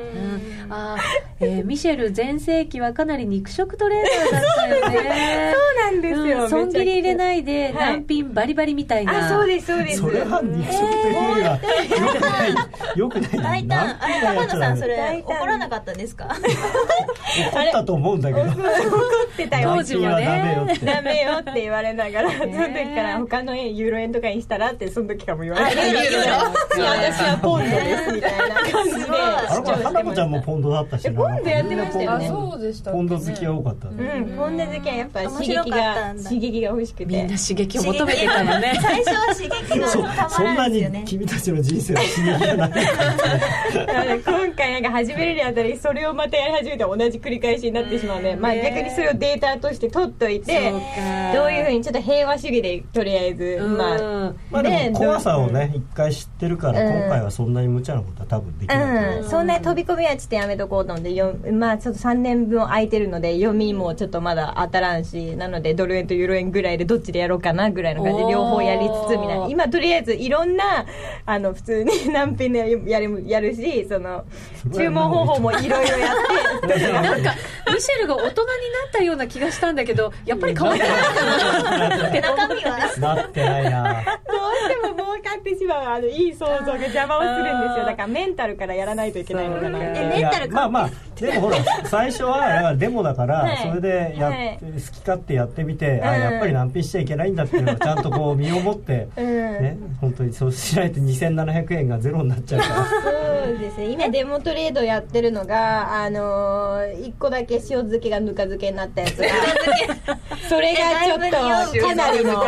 あー、えーミシェル全盛期はかなり肉食トレーダーだったよね。そうなんですよ、うん損切り入れいないではい。難品バリバリみたいな、あそうですそうです。それは肉食というよりはよくない。よくない。大胆。あれ高野さんそれ怒らなかったですか？怒ったと思うんだけど。怒ってたよ。当時もね。ダメよって。ダメよって言われながら、その時から他の円ユーロ円とかにしたらってその時からも言われて私はポンドですみたいな感じであれこれ花子ちゃんもポンドだったしな。ポンドやってましたよあねそうでしたポンド好きが多かった、うん、ポンド好きはやっぱ刺激が刺激が欲しくて。みんな刺激を求めてたのね。最初は刺激がそたまそんなにらんですよね。君たちの人生は刺激がない 今回なんか始めるにあたりそれをまたやり始めて同じ繰り返しになってしまうので、まあ、逆にそれをデータとして取っといてどういうふうにちょっと平和主義でとりあえず、まあでねも怖さをね一回知ってるからうん。今回はそんなに無茶なことは多分できない、う。ん、そんなに飛び込みはちょっとやめとこうと思ってよまあちょっと3年分空いてるので読みもちょっとまだ当たらんしなのでドル円とユーロ円ぐらいでどっちでやろうかなぐらいの感じで両方やりつつみたいな。今とりあえずいろんなあの普通に 何品でやるやるしその注文方法もいろいろやって なんかミシェルが大人になったような気がしたんだけどやっぱり変わってない。かなって中身は？なってないなどうしても儲かってしまうあのいい想像が邪魔をするんですよ。だからメンタルからやらないといけないのかな。えメンタルまあまあでもほら最初はだからデモだから、はい。それでやっ、はい。好き勝手やってみて、あうん。やっぱり難品しちゃいけないんだっていうのをちゃんとこう身をもって、うん。ね本当にそうしないと2700円がゼロになっちゃうから。そうですね。今デモトレードやってるのがあのー、1個だけ塩漬けがぬか漬けになったやつが。それがちょっとかなりの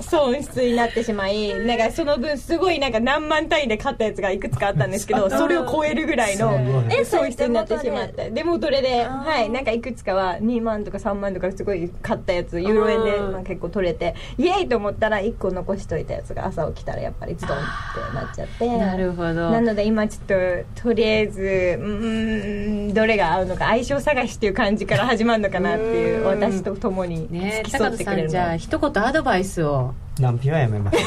損失になってしまいなんかその分すごいなんか何万単位で買ったやつがいくつかあったんですけどそれを超えるぐらいの損失になってしまった。デモトレではいなんかいくつかは2万とか3万とかすごい買ったやつユーロ円でまあ結構取れてイエーイと思ったら1個残しといたやつが朝起きたらやっぱりズドンってなっちゃって。なるほど。なので今ちょっととりあえずうーんどれが合うのか相性探しっていう感じから始まるのかなっていう私と共にね付き添ってくれる高野さんじゃあ一言アドバイスを難品はやめます。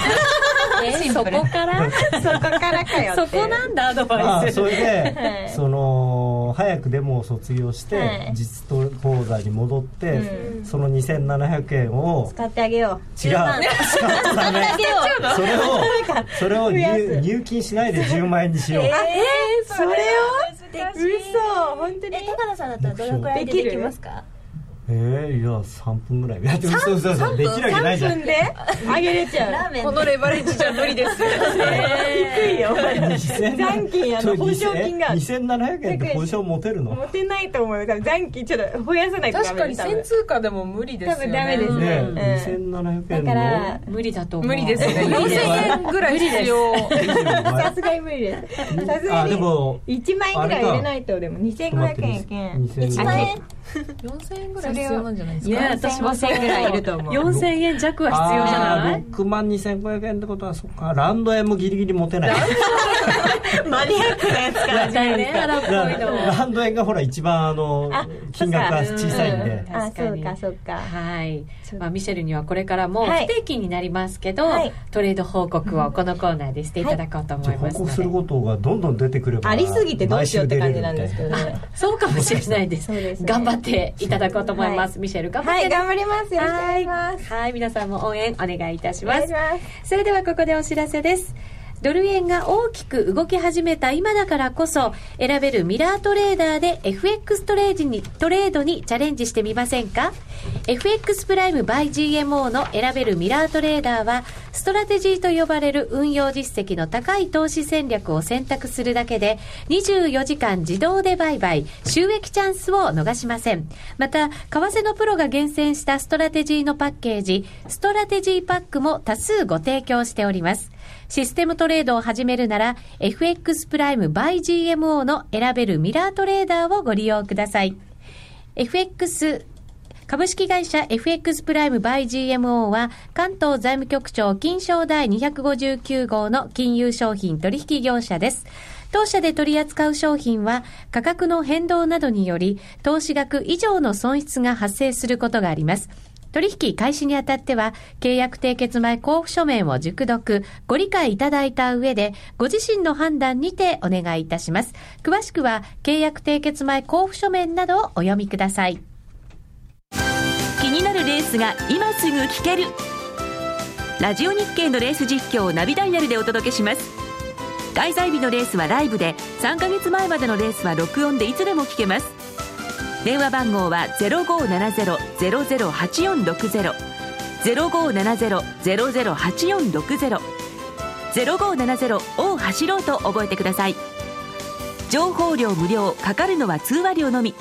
えそこから？そこからかよそこなんだアドあバイス。それで、はい。その早くデモを卒業して、はい。実講座に戻って、うん。その2700円を使ってあげよう。違う。使っちゃダメ。それをそれを入入金しないで10万円にしよう、えー、それを嘘。本当にえ高野さんだったらどのくらいでできますか？えー、いや3分ぐらい。いやでもそうそうそうできるわけないじゃ3ん分で？あげれちゃう。ラーメンこのレバレッジじゃ無理です。低いよ2000残金あの保証金が。2700円って保証持てるの？持てないと思うよ残金ちょっと増やさないとダ確かにメ多分1000通貨でも無理ですよね。多分ダメですね。うん。2700円の。だから無理だと思う。無理ですよね。4000円ぐらい必要さすがに無理です。さすあがにでも1万円ぐらい入れないとでも2500円けん。2000万円？4000円ぐらい必要なんじゃないですか？いや私も5000ぐらい。いると思う。4000円弱は必要じゃない？あー6万2500円ってことはそっか。ランド円もギリギリ持てない。マニアックなやつからじゃね荒っぽいのランド円がほら一番あのあ金額が小さいんで。うんあそう確かそうか。はい、まあ、ミシェルにはこれからもはい。不定期になりますけど、はい。トレード報告をこのコーナーでしてい。ただこうと思いますので、告することがどんどん出てくればありすぎてどうしようって感じなんですけどね。そうかもしれないです。そうですね。頑張っていただこうと思います、はミシェル頑張ってね。はい頑張ります。よろしくお願いします。はい。はい。皆さんも応援お願いいたしおますます。それではここでお知らせですドル円が大きく動き始めた今だからこそ選べるミラートレーダーで FX トレードにトレードにチャレンジしてみませんか？FX プライム by GMO の選べるミラートレーダーはストラテジーと呼ばれる運用実績の高い投資戦略を選択するだけで24時間自動で売買収益チャンスを逃しません。また為替のプロが厳選したストラテジーのパッケージストラテジーパックも多数ご提供しております。システムトレードを始めるなら FX プライム by GMO の選べるミラートレーダーをご利用ください FX 株式会社 FX プライムバイ GMO は関東財務局長金賞第259号の金融商品取引業者です。当社で取り扱う商品は価格の変動などにより投資額以上の損失が発生することがあります。取引開始にあたっては、契約締結前交付書面を熟読、ご理解いただいた上で、ご自身の判断にてお願いいたします。詳しくは、契約締結前交付書面などをお読みください。気になるレースが今すぐ聞けるラジオ日経のレース実況をナビダイヤルでお届けします開催日のレースはライブで3ヶ月前までのレースは録音でいつでも聞けます電話番号は0570-008460 0570-008460 0570を走ろうと覚えてください。情報量無料かかるのは通話料のみ。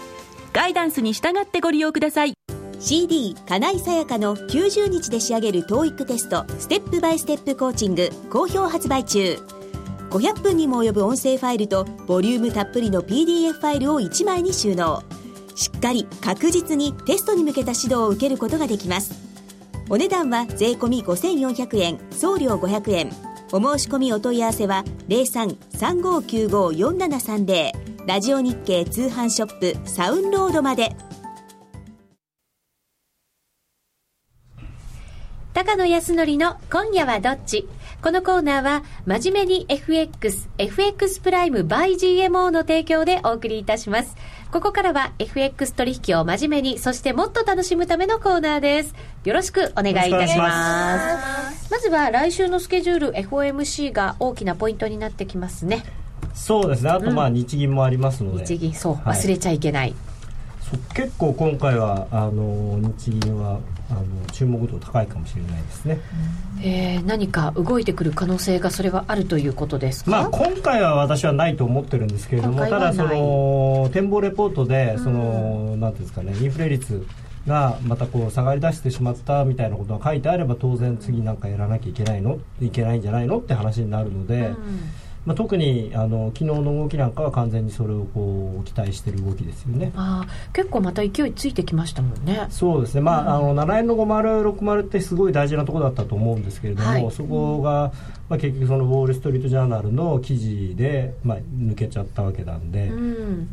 ガイダンスに従ってご利用ください。CD 金井さやかの90日で仕上げる TOEIC テスト。ステップバイステップコーチング。好評発売中。500分にも及ぶ音声ファイルとボリュームたっぷりの PDF ファイルを1枚に収納。しっかり確実にテストに向けた指導を受けることができます。お値段は税込5400円送料500円。お申し込みお問い合わせは0335954730ラジオ日経通販ショップサウンロードまで。高野康則の今夜はどっち？このコーナーは真面目に FX、FX プライム by GMO の提供でお送りいたします。ここからは FX 取引を真面目に、そしてもっと楽しむためのコーナーです。よろしくお願いいたします。まずは来週のスケジュール FOMC が大きなポイントになってきますね。そうですねあとまあ日銀もありますので、日銀そうはい忘れちゃいけない、結構今回はあの日銀はあの注目度高いかもしれないですね、えー何か動いてくる可能性がそれはあるということですか、まあ、今回は私はないと思ってるんですけれどもただその展望レポートでその、なんていうんですかねインフレ率がまたこう下がり出してしまったみたいなことが書いてあれば当然次なんかやらなきゃいけないの？いけないんじゃないの？って話になるので、まあ、特にあの昨日の動きなんかは完全にそれをこう期待してる動きですよね。あー結構また勢いついてきましたもんね。そうですね、まあ、あの7円の5060ってすごい大事なところだったと思うんですけれども、はい。そこが、まあ、結局そのウォール・ストリート・ジャーナルの記事で、まあ、抜けちゃったわけなんで、うん。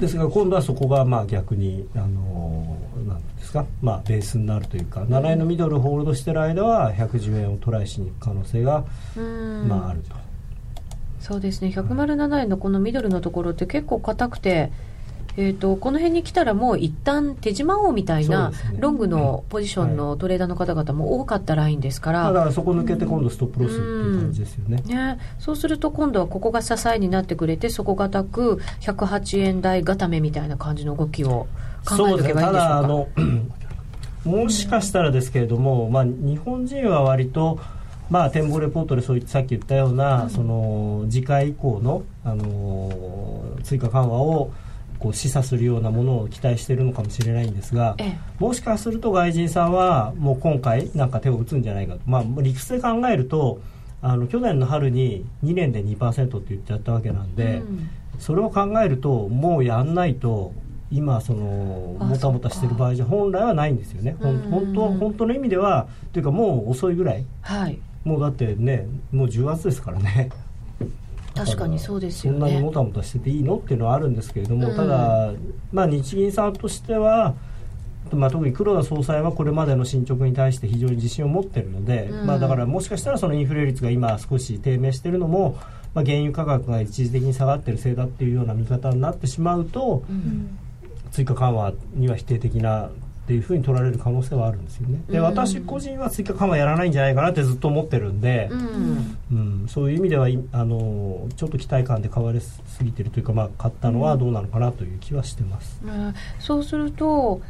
ですが今度はそこがまあ逆に、あのなんですか、まあ、ベースになるというか7円のミドルをホールドしてる間は110円をトライしに行く可能性が、うん。まあ、あると。そうですね。107円のこのミドルのところって結構硬くて、えー、とこの辺に来たらもう一旦手締まおうみたいな、ね。ロングのポジションのトレーダーの方々も多かったラインですから、だからそこ抜けて今度ストップロスっていう感じですよね。ね、そうすると今度はここが支えになってくれて底堅く108円台固めみたいな感じの動きを考えておけばいいんでしょうか。ただあの もしかしたらですけれども、まあ、日本人は割と、まあ、展望レポートでそういさっき言ったような、その次回以降の、あの追加緩和をこう示唆するようなものを期待しているのかもしれないんですが、ええ。もしかすると外人さんはもう今回なんか手を打つんじゃないか。と、まあ、理屈で考えるとあの去年の春に2年で2%って言っちゃったわけなんで、うん。それを考えるともうやんないと今そのあもたもたしてる場合じゃ本来はないんですよね、本当本当の意味ではというかもう遅いぐらい。はいもうだってねもう10月ですからね。確かにそうですよそんなにねもたもたしてていいのっていうのはあるんですけれども、うん。ただ、まあ、日銀さんとしては、まあ、特に黒田総裁はこれまでの進捗に対して非常に自信を持っているので、うん。まあ、だからもしかしたらそのインフレ率が今少し低迷しているのも、まあ、原油価格が一時的に下がっているせいだっていうような見方になってしまうと、うん。追加緩和には否定的なっていうふうに取られる可能性はあるんですよね。でうん。私個人は追加緩和やらないんじゃないかなってずっと思ってるんで、うん。うん、そういう意味ではいあのちょっと期待感で変わりすぎてるというか、まあ、買ったのはどうなのかなという気はしてます。うん。そうすると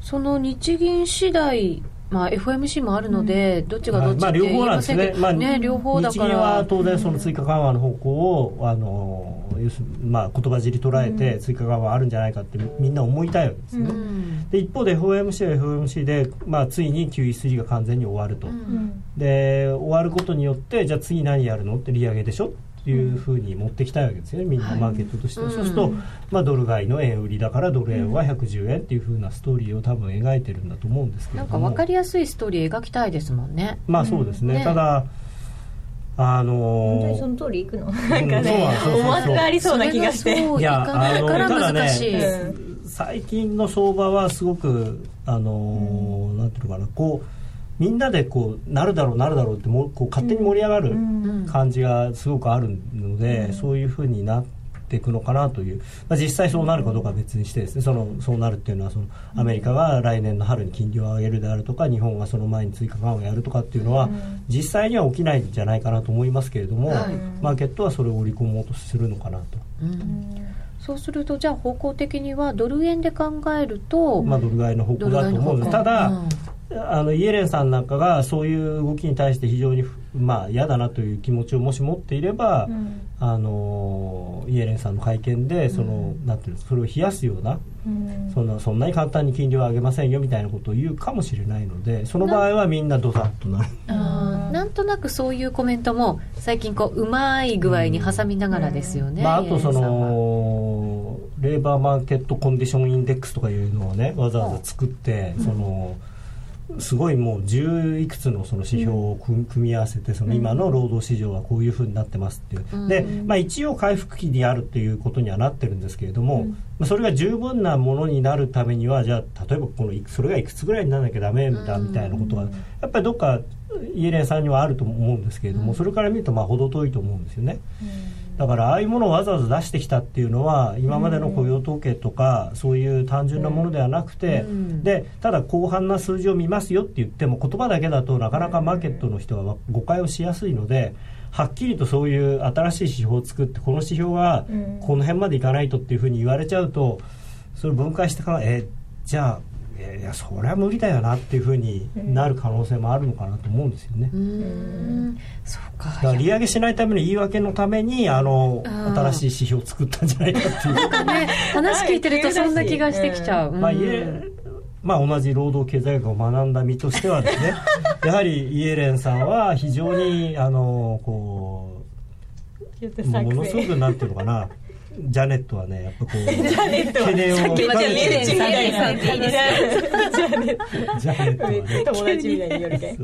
その日銀次第まあ、FOMC もあるので、どっちがどっちまあ、って言い両方なん。ですねまあ、ね、両方だから。日銀は当然その追加緩和の方向を、あの要するにまあ言葉尻捉えて追加緩和あるんじゃないかってみんな思いたいわけですよね。うんで一方で FOMC は FOMC で、まあ、ついに QE3 が完全に終わると、で終わることによってじゃあ次何やるのって利上げでしょっていうふうに持ってきたいわけですよね。みんなマーケットとして。は、はいそうすると、うんまあ、ドル買いの円売りだからドル円は110円っていうふうなストーリーを多分描いてるんだと思うんですけれども。なんか分かりやすいストーリー描きたいですもんね。まあそうですね、ね。ただあの本当にその通りいくの？うん。なんかね思惑がありそうな気がして。いかないから難しい。いやあのただね最近の相場はすごくあのーなんていうのかな。こうみんなでこうなるだろうなるだろうってもこう勝手に盛り上がる感じがすごくあるので、そういうふうになっていくのかなという、まあ、実際そうなるかどうかは別にしてですね。そのそうなるっていうのはそのアメリカが来年の春に金利を上げるであるとか日本がその前に追加緩和をやるとかっていうのは、実際には起きないんじゃないかなと思いますけれども、はい。マーケットはそれを織り込もうとするのかなと。うんそうするとじゃあ方向的にはドル円で考えると、まあ、ドル買いの方向だと思うんです。ただ、あのイエレンさんなんかがそういう動きに対して非常にまあ嫌だなという気持ちをもし持っていれば、あのイエレンさんの会見でその、なんていうのそれを冷やすような、そんなそんなに簡単に金利を上げませんよみたいなことを言うかもしれないのでその場合はみんなドサッとなる。なんとなくそういうコメントも最近こううまい具合に挟みながらですよね、まあ、あとそのレーバーマーケットコンディションインデックスとかいうのをねわざわざ作って、そのすごいもう10いくつのその指標を組組み合わせてその今の労働市場はこういうふうになってますっていう、うん。で、まあ、一応回復期にあるっていうことにはなってるんですけれども、まあ、それが十分なものになるためにはじゃあ例えばこのそれがいくつぐらいにならなきゃダメだみたいなことが、やっぱりどっかイエレンさんにはあると思うんですけれども、それから見るとまあ程遠いと思うんですよね。だからああいうものをわざわざ出してきたっていうのは今までの雇用統計とかそういう単純なものではなくて、うん。でただ広範な数字を見ますよって言っても言葉だけだとなかなかマーケットの人は誤解をしやすいのではっきりとそういう新しい指標を作ってこの指標はうん。この辺までいかないとっていうふうに言われちゃうとそれ分解してからえじゃあえいやそりゃ無理だよなっていうふうになる可能性もあるのかなと思うんですよね。うん。そうか。だから利上げしないための言い訳のためにあの新しい指標を作ったんじゃないかっていう。ね話聞いてるとそんな気がしてきちゃう、まあ、まあ、同じ労働経済学を学んだ身としてはですね やはりイエレンさんは非常にあのこうものすごくなんていうのかなジャネットはねやっぱこう懸念をきまで深めてるイエレンさんって。言っていいですジャネットはね。友達みたいに言うみたい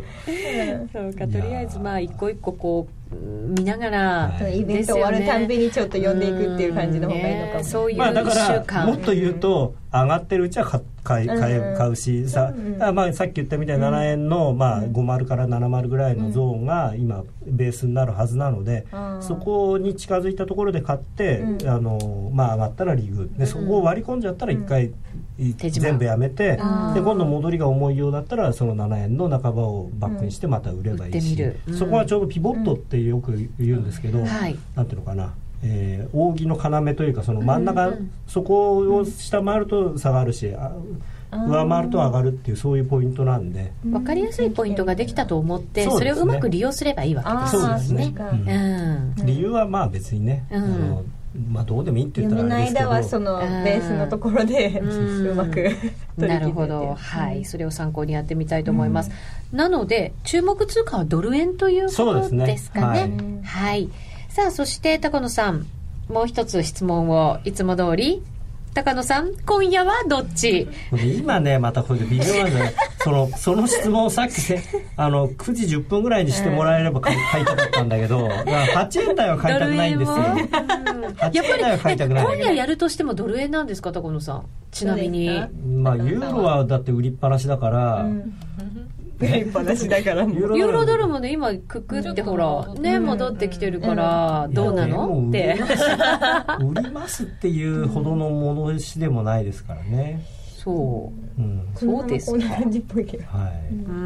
そうかとりあえずまあ一個一個こううん見ながらはい。イベント終わるたんびにちょっと呼んでいくっていう感じの方がいいのかも、ね。そういうまあ、だからもっと言うと上がってるうちは買買い買え買うしさ、あまあ、さっき言ったみたいに7円の、まあ、50から70ぐらいのゾーンが今ベースになるはずなので、そこに近づいたところで買って、あのまあ、上がったらリーグ。でそこを割り込んじゃったら1回、全部やめて、うんで今度戻りが重いようだったらその7円の半ばをバックにしてまた売ればいいし、うん。そこはちょうどピボットってよく言うんですけど、はい。なんていうのかな、えー扇の要というかその真ん中、そこを下回ると下がるしあ上回ると上がるっていうそういうポイントなんで、分かりやすいポイントができたと思ってそ,、れをうまく利用すればいいわけですよそうですねね。うん。うん。理由はまあ別にね、うん。あのまあ、どうでもいいって言ったらあれですけど。間はそのベースのところでうん。うまく取り切なってるほど、はい、それを参考にやってみたいと思います。なので、注目通貨はドル円ということそうですね。ですかね。はい、さあ、そして高野さん、もう一つ質問を。いつも通り。高野さん、今夜はどっち？今ねまたこれで微妙なんで そのその質問をさっきせあの9時10分ぐらいにしてもらえれば買い買いたかったんだけどだから8円台は買いたくないんですよ。ドル円を8やっぱ円台は買いたくない。り、今夜やるとしてもドル円なんですか、高野さん？ちなみに。まあユーロはだって売りっぱなしだから、売りっぱなしだからユーロドルもね、今、くくってほら、ね、戻ってきてるから、どうなの？って。売ります。っていうほどのものしでもないですからね、そう。うん。そうですか。う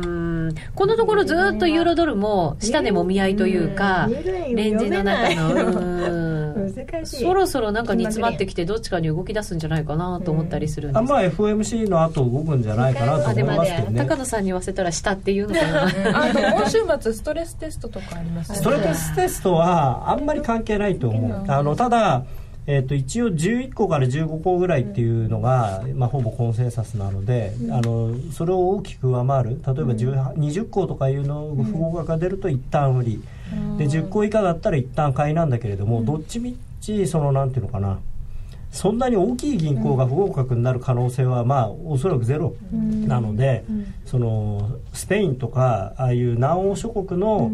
ん。このところずっとユーロドルも下でもみ合いというか、レンジの中の、うん。難しい。そろそろなんか煮詰まってきてどっちかに動き出すんじゃないかなと思ったりするんです。あまあ FOMC の後動くんじゃないかなと思いあでもますけどね。高野さんに言わせたら下っていうのかな。あと今週末ストレステストとかありますストレステストはあんまり関係ないと思う。あのただえー、と一応11個から15個ぐらいっていうのが、まあ、ほぼコンセンサスなので、あのそれを大きく上回る。例えば10 20個とかいうの不合格が出ると一旦売り、で10個以下だったら一旦買いなんだけれども、どっちみちそのなんていうのかな。そんなに大きい銀行が不合格になる可能性はまあおそらくゼロなので、そのスペインとかああいう南欧諸国の、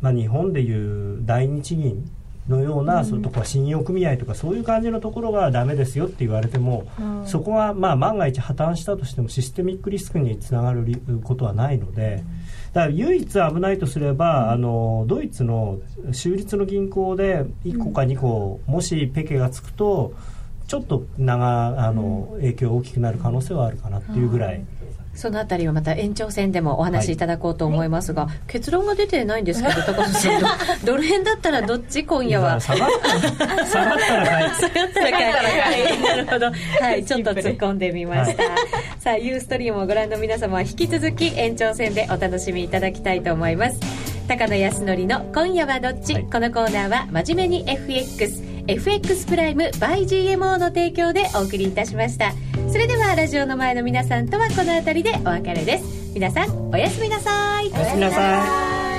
まあ、日本でいう大日銀のような、そういうとこは信用組合とかそういう感じのところがダメですよって言われても、そこはまあ万が一破綻したとしてもシステミックリスクにつながるりことはないので。だから唯一危ないとすれば、あのドイツの州立の銀行で1個か2個、もしペケがつくとちょっと長あの影響が大きくなる可能性はあるかなっていうぐらい。そのあたりはまた延長戦でもお話しいただこうと思いますが、結論が出てないんですけど 高野さんドル円だったらどっち今夜は？下がったら下がったら買い下がったら買いなるほどはいちょっと突っ込んでみました、さあユーストリームをご覧の皆様は引き続き延長戦でお楽しみいただきたいと思います高野康則の「今夜はどっち、はいこのコーナーは真面目に FX FX プライム by GMO の提供でお送りいたしました。それではラジオの前の皆さんとはこの辺りでお別れです。皆さんおやすみなさい。おやすみなさい。